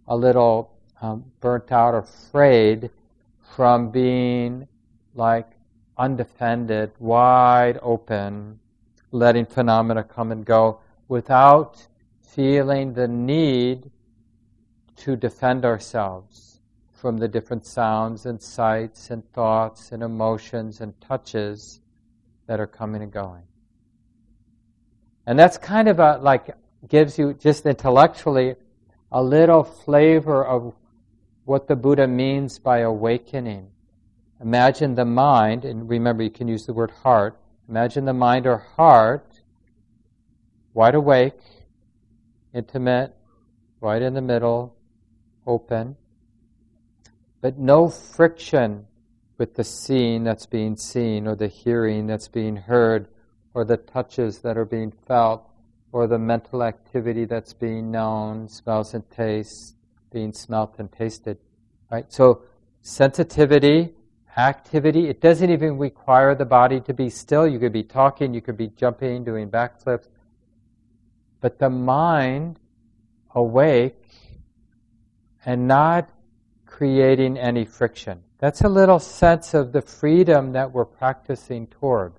a little um, burnt out, or afraid from being like undefended, wide open, letting phenomena come and go without feeling the need to defend ourselves from the different sounds and sights and thoughts and emotions and touches that are coming and going. And that's kind of a, like gives you just intellectually a little flavor of what the Buddha means by awakening. Imagine the mind, and remember you can use the word heart. Imagine the mind or heart wide awake, intimate, right in the middle, open. but no friction with the seeing that's being seen, or the hearing that's being heard, or the touches that are being felt, or the mental activity that's being known, smells and tastes, being smelt and tasted. Right? So sensitivity, activity, it doesn't even require the body to be still. You could be talking, you could be jumping, doing backflips. But the mind awake and not creating any friction. That's a little sense of the freedom that we're practicing toward.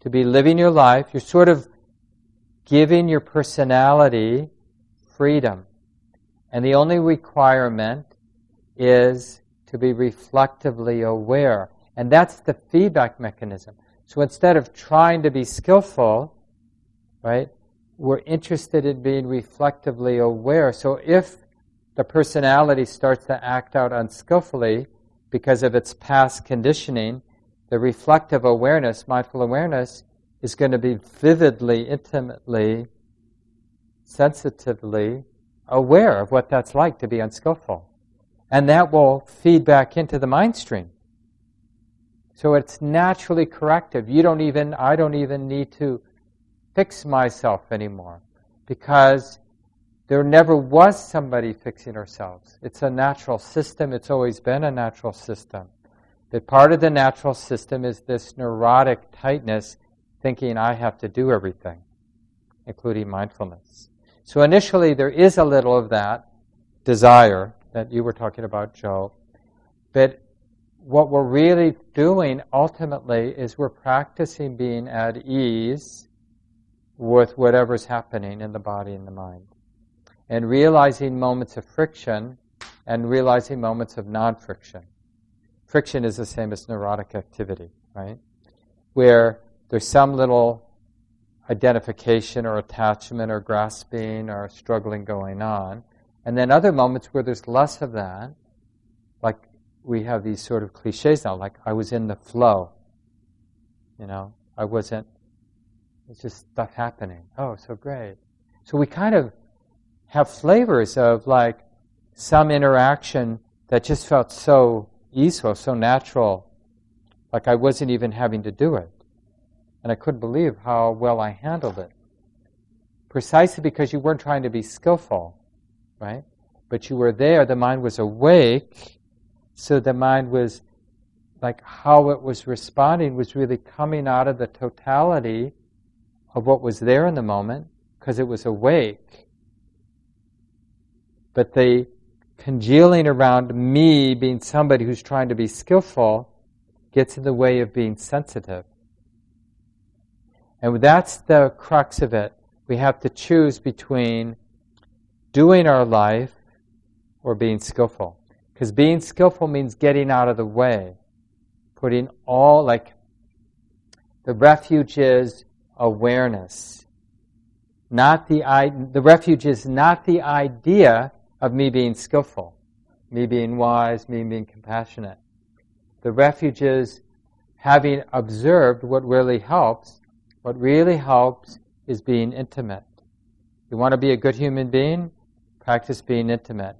To be living your life, you're sort of giving your personality freedom. And the only requirement is to be reflectively aware. And that's the feedback mechanism. So instead of trying to be skillful, right, we're interested in being reflectively aware. So if the personality starts to act out unskillfully because of its past conditioning, the reflective awareness, mindful awareness, is going to be vividly, intimately, sensitively aware of what that's like to be unskillful. And that will feed back into the mind stream. So it's naturally corrective. You don't even, I don't even need to fix myself anymore because there never was somebody fixing ourselves. It's a natural system. It's always been a natural system. But part of the natural system is this neurotic tightness, thinking I have to do everything, including mindfulness. So initially, there is a little of that desire that you were talking about, Joe. But what we're really doing ultimately is we're practicing being at ease with whatever's happening in the body and the mind. And realizing moments of friction and realizing moments of non friction. Friction is the same as neurotic activity, right? Where there's some little identification or attachment or grasping or struggling going on. And then other moments where there's less of that, like we have these sort of cliches now, like I was in the flow. You know, I wasn't, it's just stuff happening. Oh, so great. So we kind of have flavors of like some interaction that just felt so easeful, so natural, like I wasn't even having to do it. And I couldn't believe how well I handled it. Precisely because you weren't trying to be skillful, right? But you were there, the mind was awake, so the mind was like how it was responding was really coming out of the totality of what was there in the moment because it was awake. But the congealing around me being somebody who's trying to be skillful gets in the way of being sensitive. And that's the crux of it. We have to choose between doing our life or being skillful. Because being skillful means getting out of the way, putting all, like, the refuge is awareness. Not the, the refuge is not the idea of me being skillful, me being wise, me being compassionate. The refuge is having observed what really helps what really helps is being intimate. You want to be a good human being? Practice being intimate.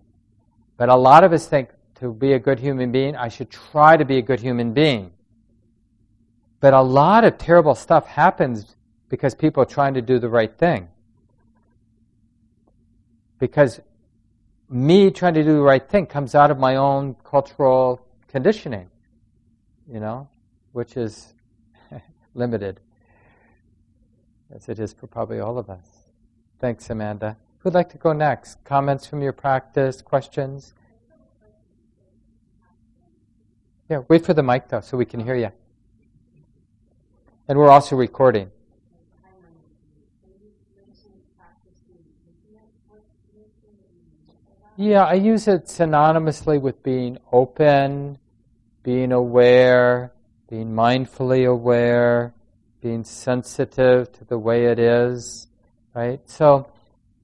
But a lot of us think to be a good human being, I should try to be a good human being. But a lot of terrible stuff happens because people are trying to do the right thing. Because me trying to do the right thing comes out of my own cultural conditioning, you know, which is limited as it is for probably all of us. Thanks, Amanda. Who'd like to go next? Comments from your practice, questions? Yeah, wait for the mic though so we can hear you. And we're also recording. Yeah, I use it synonymously with being open, being aware, being mindfully aware, being sensitive to the way it is, right? So,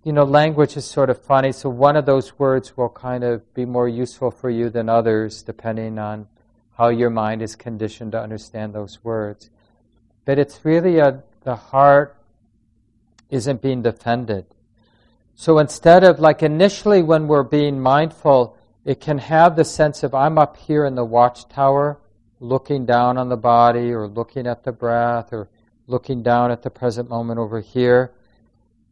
you know, language is sort of funny. So one of those words will kind of be more useful for you than others, depending on how your mind is conditioned to understand those words. But it's really a, the heart isn't being defended. So instead of like initially when we're being mindful, It can have the sense of I'm up here in the watchtower looking down on the body or looking at the breath or looking down at the present moment over here.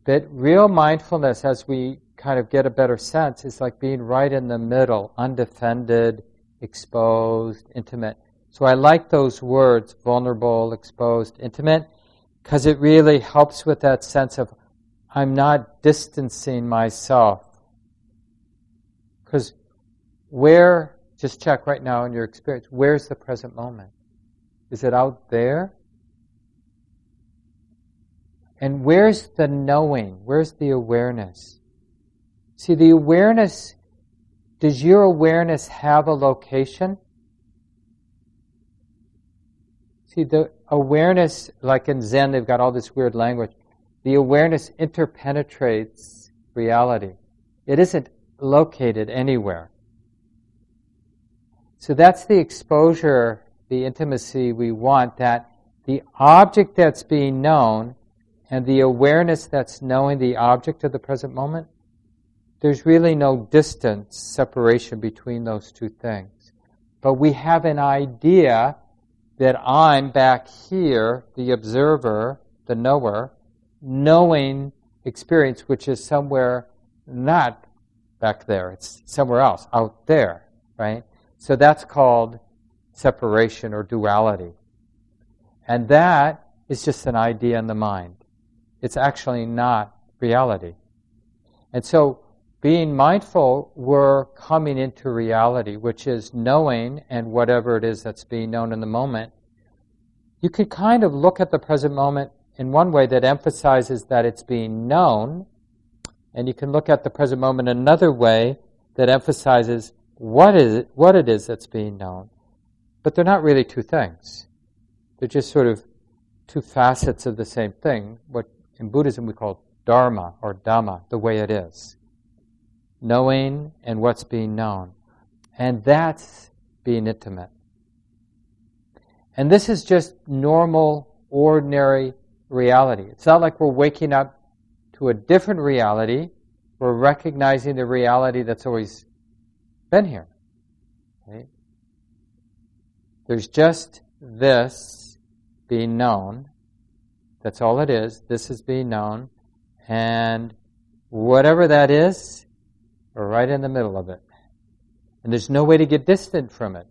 But real mindfulness, as we kind of get a better sense, is like being right in the middle, undefended, exposed, intimate. So I like those words, vulnerable, exposed, intimate, because it really helps with that sense of I'm not distancing myself. Because where, just check right now in your experience, where's the present moment? Is it out there? And where's the knowing? Where's the awareness? See, the awareness, does your awareness have a location? See, the awareness, like in Zen, they've got all this weird language. The awareness interpenetrates reality. It isn't located anywhere. So that's the exposure, the intimacy we want, that the object that's being known and the awareness that's knowing the object of the present moment, there's really no distance, separation between those two things. But we have an idea that I'm back here, the observer, the knower, knowing experience, which is somewhere not back there. It's somewhere else, out there, right? So that's called separation or duality. And that is just an idea in the mind. It's actually not reality. And so, being mindful, we're coming into reality, which is knowing and whatever it is that's being known in the moment. You could kind of look at the present moment in one way that emphasizes that it's being known, and you can look at the present moment another way that emphasizes what is it, what it is that's being known. But they're not really two things. They're just sort of two facets of the same thing. What in Buddhism we call dharma or dhamma, the way it is. Knowing and what's being known. And that's being intimate. And this is just normal, ordinary reality. It's not like we're waking up to a different reality. We're recognizing the reality that's always been here. Okay? There's just this being known. That's all it is. This is being known. And whatever that is, we're right in the middle of it. And there's no way to get distant from it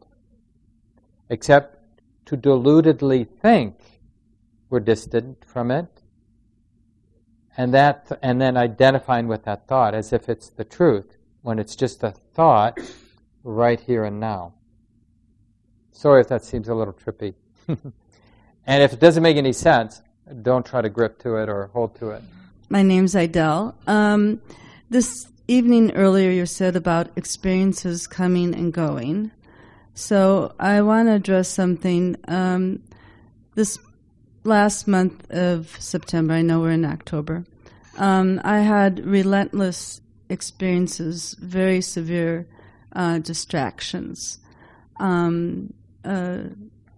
except to deludedly think we're distant from it, and that, and then identifying with that thought as if it's the truth, when it's just a thought right here and now. Sorry if that seems a little trippy. and if it doesn't make any sense, don't try to grip to it or hold to it. My name's Idel. Um, this evening earlier, you said about experiences coming and going. So I want to address something. Um, this last month of September, I know we're in October, um, I had relentless experiences, very severe uh, distractions. Um, uh,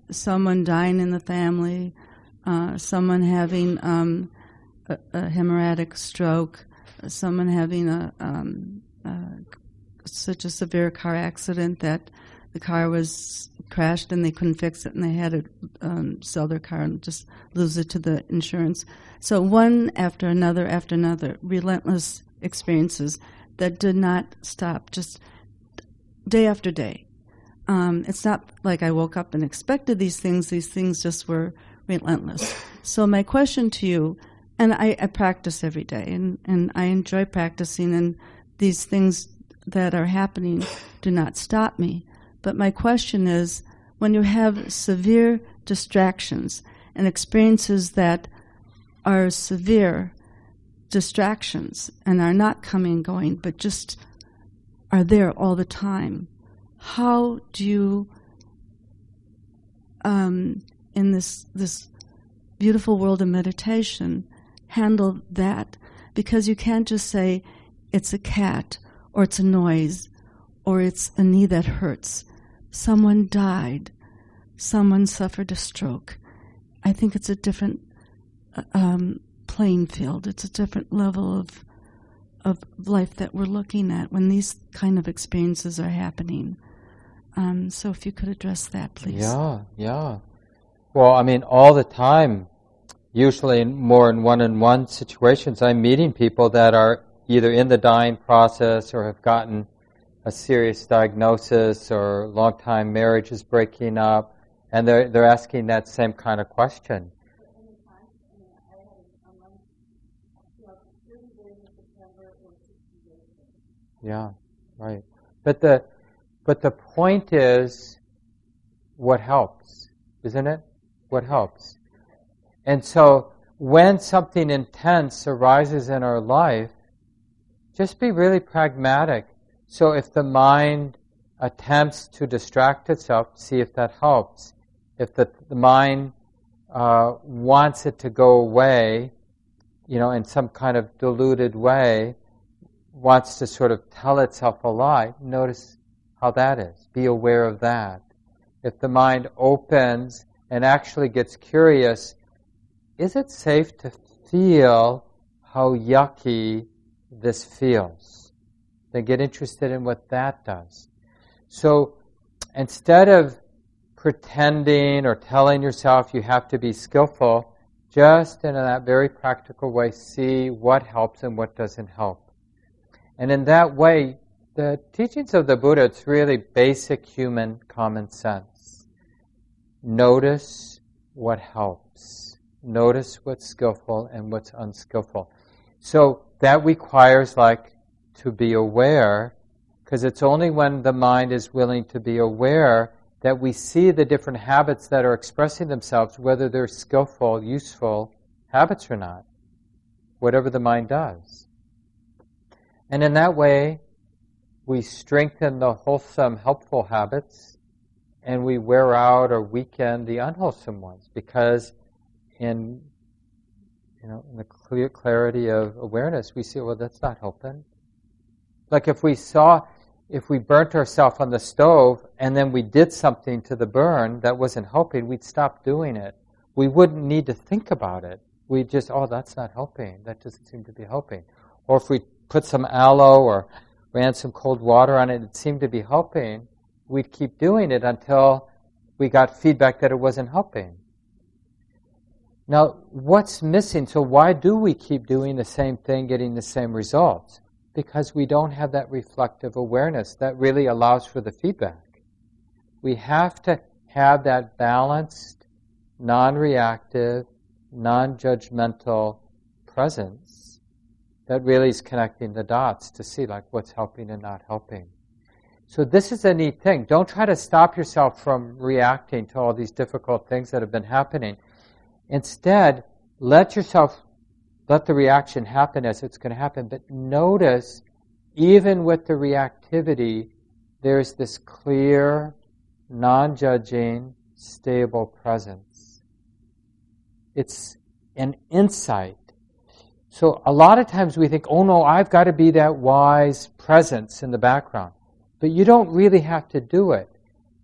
someone dying in the family, uh, someone having um, a, a, hemorrhagic stroke, someone having a um, such a severe car accident that the car was crashed and they couldn't fix it and they had to um, sell their car and just lose it to the insurance. So one after another after another, relentless experiences that did not stop, just day after day. Um, it's not like I woke up and expected these things. These things just were relentless. So my question to you, and I, I practice every day, and, and I enjoy practicing, and these things that are happening do not stop me. But my question is when you have severe distractions and experiences that are severe distractions and are not coming and going, but just are there all the time, how do you, um, in this, this beautiful world of meditation, handle that? Because you can't just say it's a cat or it's a noise or it's a knee that hurts someone died, someone suffered a stroke. I think it's a different uh, um, playing field. It's a different level of of life that we're looking at when these kind of experiences are happening. Um, so if you could address that, please. Yeah, yeah. Well, I mean, all the time, usually in more in one-on-one situations, I'm meeting people that are either in the dying process or have gotten a serious diagnosis or long time marriage is breaking up, and they're, they're asking that same kind of question. Yeah, right. But the but the point is what helps, isn't it? What helps. And so when something intense arises in our life, just be really pragmatic. So if the mind attempts to distract itself, see if that helps. If the, the mind uh, wants it to go away, you know, in some kind of diluted way, wants to sort of tell itself a lie, notice how that is. Be aware of that. If the mind opens and actually gets curious, is it safe to feel how yucky this feels? Then get interested in what that does. So instead of pretending or telling yourself you have to be skillful, just in that very practical way, see what helps and what doesn't help. And in that way, the teachings of the Buddha, it's really basic human common sense. Notice what helps. Notice what's skillful and what's unskillful. So that requires like to be aware, because it's only when the mind is willing to be aware that we see the different habits that are expressing themselves, whether they're skillful, useful habits or not, whatever the mind does. And in that way, we strengthen the wholesome, helpful habits and we wear out or weaken the unwholesome ones because in you know in the clear clarity of awareness we see well that's not helping like if we saw if we burnt ourselves on the stove and then we did something to the burn that wasn't helping we'd stop doing it we wouldn't need to think about it we just oh that's not helping that doesn't seem to be helping or if we put some aloe or ran some cold water on it, it seemed to be helping, we'd keep doing it until we got feedback that it wasn't helping. Now, what's missing? So, why do we keep doing the same thing, getting the same results? Because we don't have that reflective awareness that really allows for the feedback. We have to have that balanced, non reactive, non judgmental presence that really is connecting the dots to see like what's helping and not helping. So this is a neat thing. Don't try to stop yourself from reacting to all these difficult things that have been happening. Instead, let yourself let the reaction happen as it's going to happen, but notice even with the reactivity, there's this clear, non-judging, stable presence. It's an insight so a lot of times we think, oh no, I've got to be that wise presence in the background. But you don't really have to do it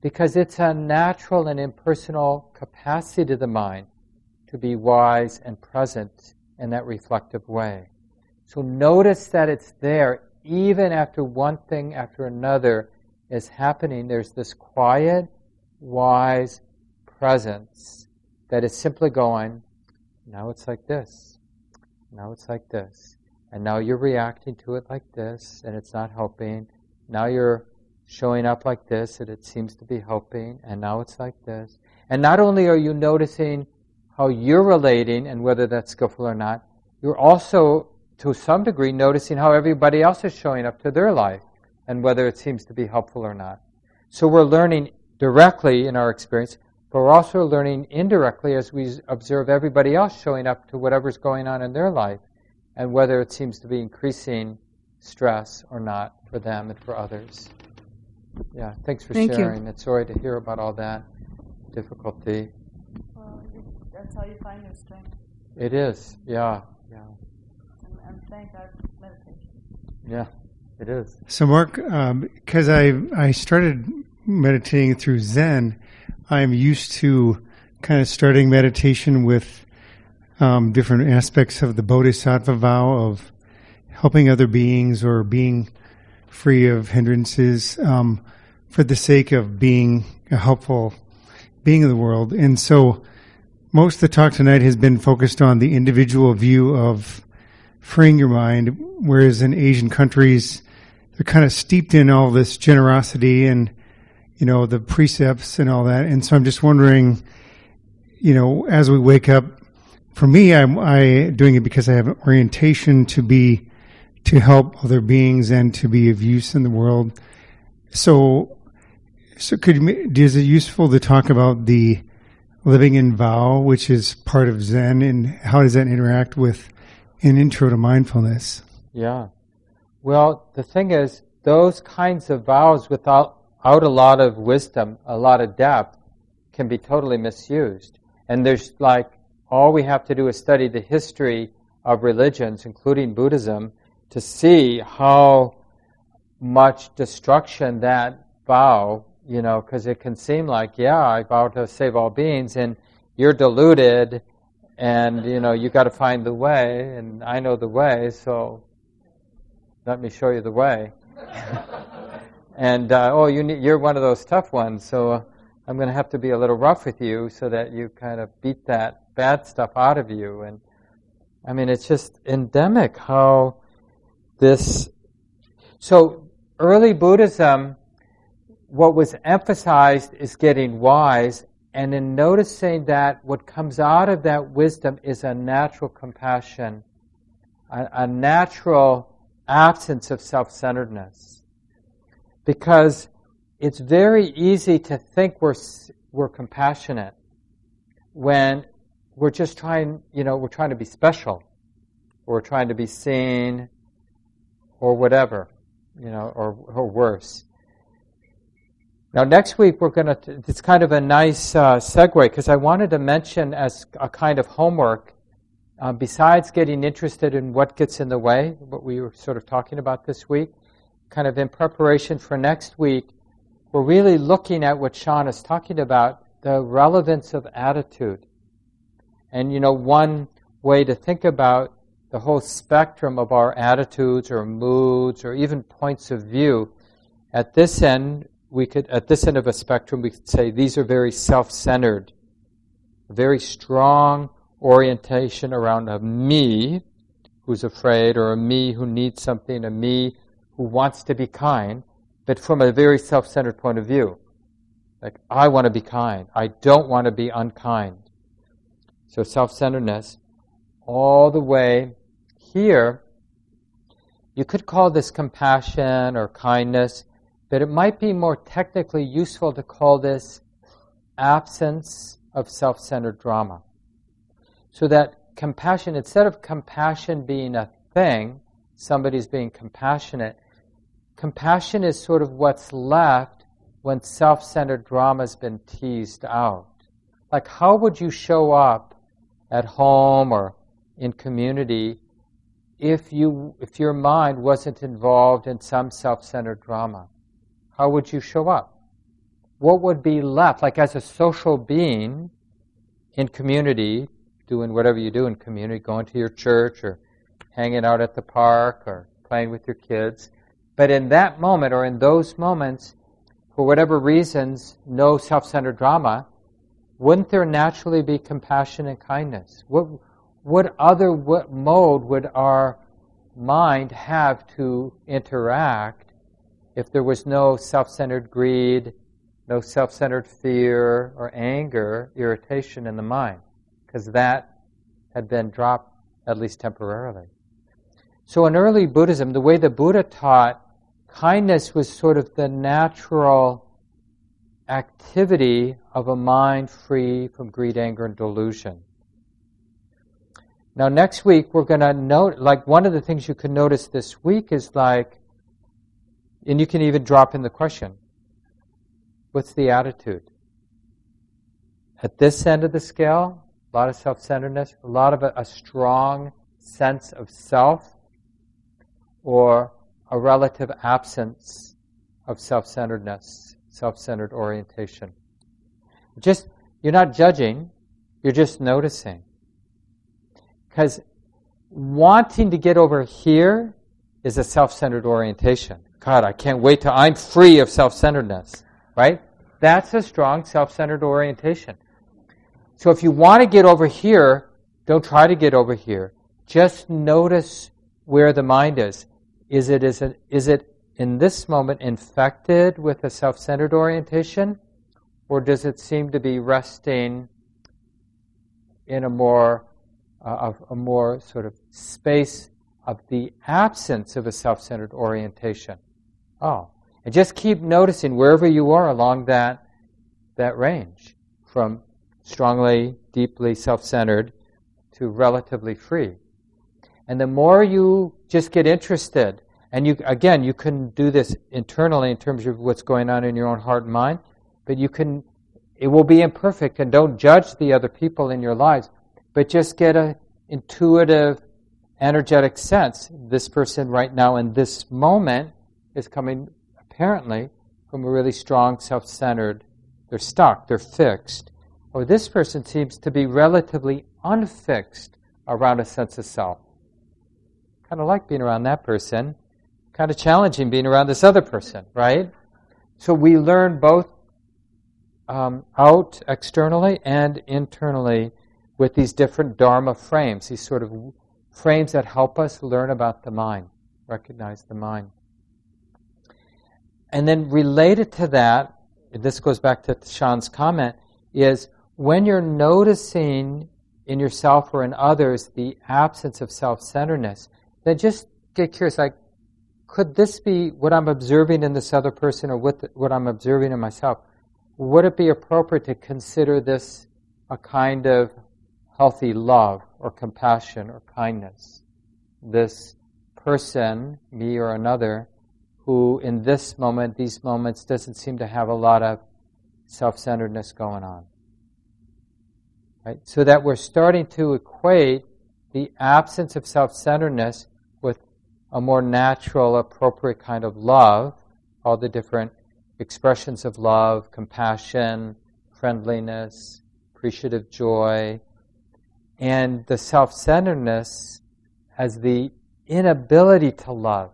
because it's a natural and impersonal capacity to the mind to be wise and present in that reflective way. So notice that it's there even after one thing after another is happening. There's this quiet, wise presence that is simply going, now it's like this now it's like this. And now you're reacting to it like this, and it's not helping. Now you're showing up like this, and it seems to be helping, and now it's like this. And not only are you noticing how you're relating and whether that's skillful or not, you're also, to some degree, noticing how everybody else is showing up to their life and whether it seems to be helpful or not. So we're learning directly in our experience but we're also learning indirectly as we observe everybody else showing up to whatever's going on in their life and whether it seems to be increasing stress or not for them and for others. Yeah, thanks for Thank sharing. You. It's sorry to hear about all that difficulty. Well, that's how you find your strength. It is, yeah, yeah. And, and thank God meditation. Yeah, it is. So, Mark, because um, I I started meditating through Zen, I'm used to kind of starting meditation with um, different aspects of the Bodhisattva vow of helping other beings or being free of hindrances um, for the sake of being a helpful being in the world. And so most of the talk tonight has been focused on the individual view of freeing your mind, whereas in Asian countries, they're kind of steeped in all this generosity and, you know, the precepts and all that. And so I'm just wondering, you know, as we wake up, for me, I'm I doing it because I have an orientation to be to help other beings and to be of use in the world. So, so could is it useful to talk about the living in vow, which is part of Zen, and how does that interact with an intro to mindfulness? Yeah. Well, the thing is, those kinds of vows without out a lot of wisdom, a lot of depth, can be totally misused. And there's like, all we have to do is study the history of religions, including Buddhism, to see how much destruction that vow, you know, because it can seem like, yeah, I vow to save all beings, and you're deluded, and you know, you got to find the way, and I know the way, so let me show you the way. and uh, oh, you need, you're one of those tough ones, so I'm going to have to be a little rough with you so that you kind of beat that bad stuff out of you. And I mean, it's just endemic how this. So early Buddhism, what was emphasized is getting wise, and in noticing that what comes out of that wisdom is a natural compassion, a, a natural absence of self centeredness. Because it's very easy to think we're, we're compassionate when we're just trying, you know, we're trying to be special, or we're trying to be seen, or whatever, you know, or, or worse. Now, next week we're going to, it's kind of a nice uh, segue because I wanted to mention as a kind of homework, uh, besides getting interested in what gets in the way, what we were sort of talking about this week, kind of in preparation for next week, we're really looking at what Sean is talking about the relevance of attitude. And, you know, one way to think about the whole spectrum of our attitudes or moods or even points of view, at this end, we could, at this end of a spectrum, we could say these are very self centered, very strong orientation around a me who's afraid, or a me who needs something, a me who wants to be kind, but from a very self centered point of view. Like, I want to be kind. I don't want to be unkind. So, self centeredness, all the way here, you could call this compassion or kindness, but it might be more technically useful to call this absence of self centered drama. So that compassion, instead of compassion being a thing, somebody's being compassionate, Compassion is sort of what's left when self centered drama has been teased out. Like, how would you show up at home or in community if, you, if your mind wasn't involved in some self centered drama? How would you show up? What would be left? Like, as a social being in community, doing whatever you do in community, going to your church or hanging out at the park or playing with your kids but in that moment or in those moments, for whatever reasons, no self centered drama, wouldn't there naturally be compassion and kindness? What, what other what mode would our mind have to interact if there was no self centered greed, no self centered fear or anger, irritation in the mind? Because that had been dropped, at least temporarily. So in early Buddhism, the way the Buddha taught, kindness was sort of the natural activity of a mind free from greed, anger, and delusion. Now, next week, we're going to note, like, one of the things you can notice this week is like, and you can even drop in the question what's the attitude? At this end of the scale, a lot of self centeredness, a lot of a, a strong sense of self, or a relative absence of self centeredness, self centered orientation. Just, you're not judging, you're just noticing. Because wanting to get over here is a self centered orientation. God, I can't wait till I'm free of self centeredness, right? That's a strong self centered orientation. So if you want to get over here, don't try to get over here. Just notice where the mind is. Is it, is it, is it in this moment infected with a self centered orientation? Or does it seem to be resting in a more, uh, a more sort of space of the absence of a self centered orientation? Oh, and just keep noticing wherever you are along that, that range from strongly, deeply self centered to relatively free. And the more you just get interested, and you again, you can do this internally in terms of what's going on in your own heart and mind, but you can it will be imperfect and don't judge the other people in your lives, but just get an intuitive, energetic sense. This person right now in this moment is coming apparently from a really strong self-centered, they're stuck, they're fixed. Or this person seems to be relatively unfixed around a sense of self. Kind of like being around that person. Kind of challenging being around this other person, right? So we learn both um, out externally and internally with these different Dharma frames, these sort of frames that help us learn about the mind, recognize the mind. And then related to that, this goes back to Sean's comment, is when you're noticing in yourself or in others the absence of self-centeredness, then just get curious, like, could this be what I'm observing in this other person or what, I'm observing in myself? Would it be appropriate to consider this a kind of healthy love or compassion or kindness? This person, me or another, who in this moment, these moments, doesn't seem to have a lot of self centeredness going on. Right? So that we're starting to equate the absence of self centeredness with a more natural, appropriate kind of love, all the different expressions of love, compassion, friendliness, appreciative joy, and the self centeredness as the inability to love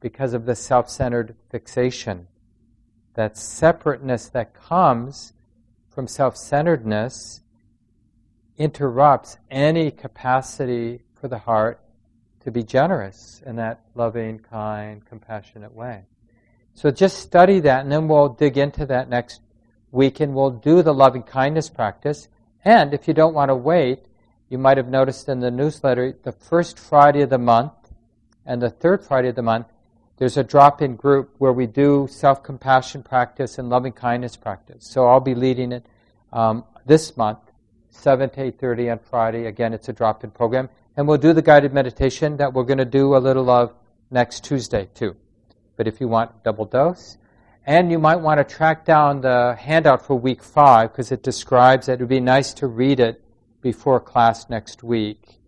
because of the self centered fixation. That separateness that comes from self centeredness interrupts any capacity for the heart to be generous in that loving, kind, compassionate way. So just study that, and then we'll dig into that next week, and we'll do the loving kindness practice. And if you don't want to wait, you might have noticed in the newsletter the first Friday of the month and the third Friday of the month, there's a drop in group where we do self compassion practice and loving kindness practice. So I'll be leading it um, this month 7 to 8.30 on Friday. Again, it's a drop-in program. And we'll do the guided meditation that we're going to do a little of next Tuesday, too. But if you want double dose, and you might want to track down the handout for week five because it describes it. It would be nice to read it before class next week.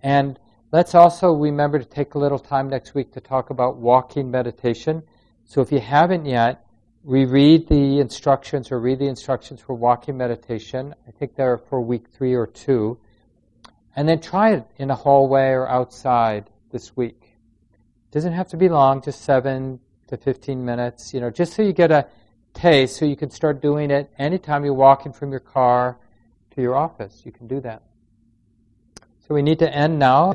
And let's also remember to take a little time next week to talk about walking meditation. So if you haven't yet, reread the instructions or read the instructions for walking meditation. I think they're for week three or two. And then try it in a hallway or outside this week. It doesn't have to be long, just seven to 15 minutes, you know, just so you get a taste so you can start doing it anytime you're walking from your car to your office. You can do that. So we need to end now.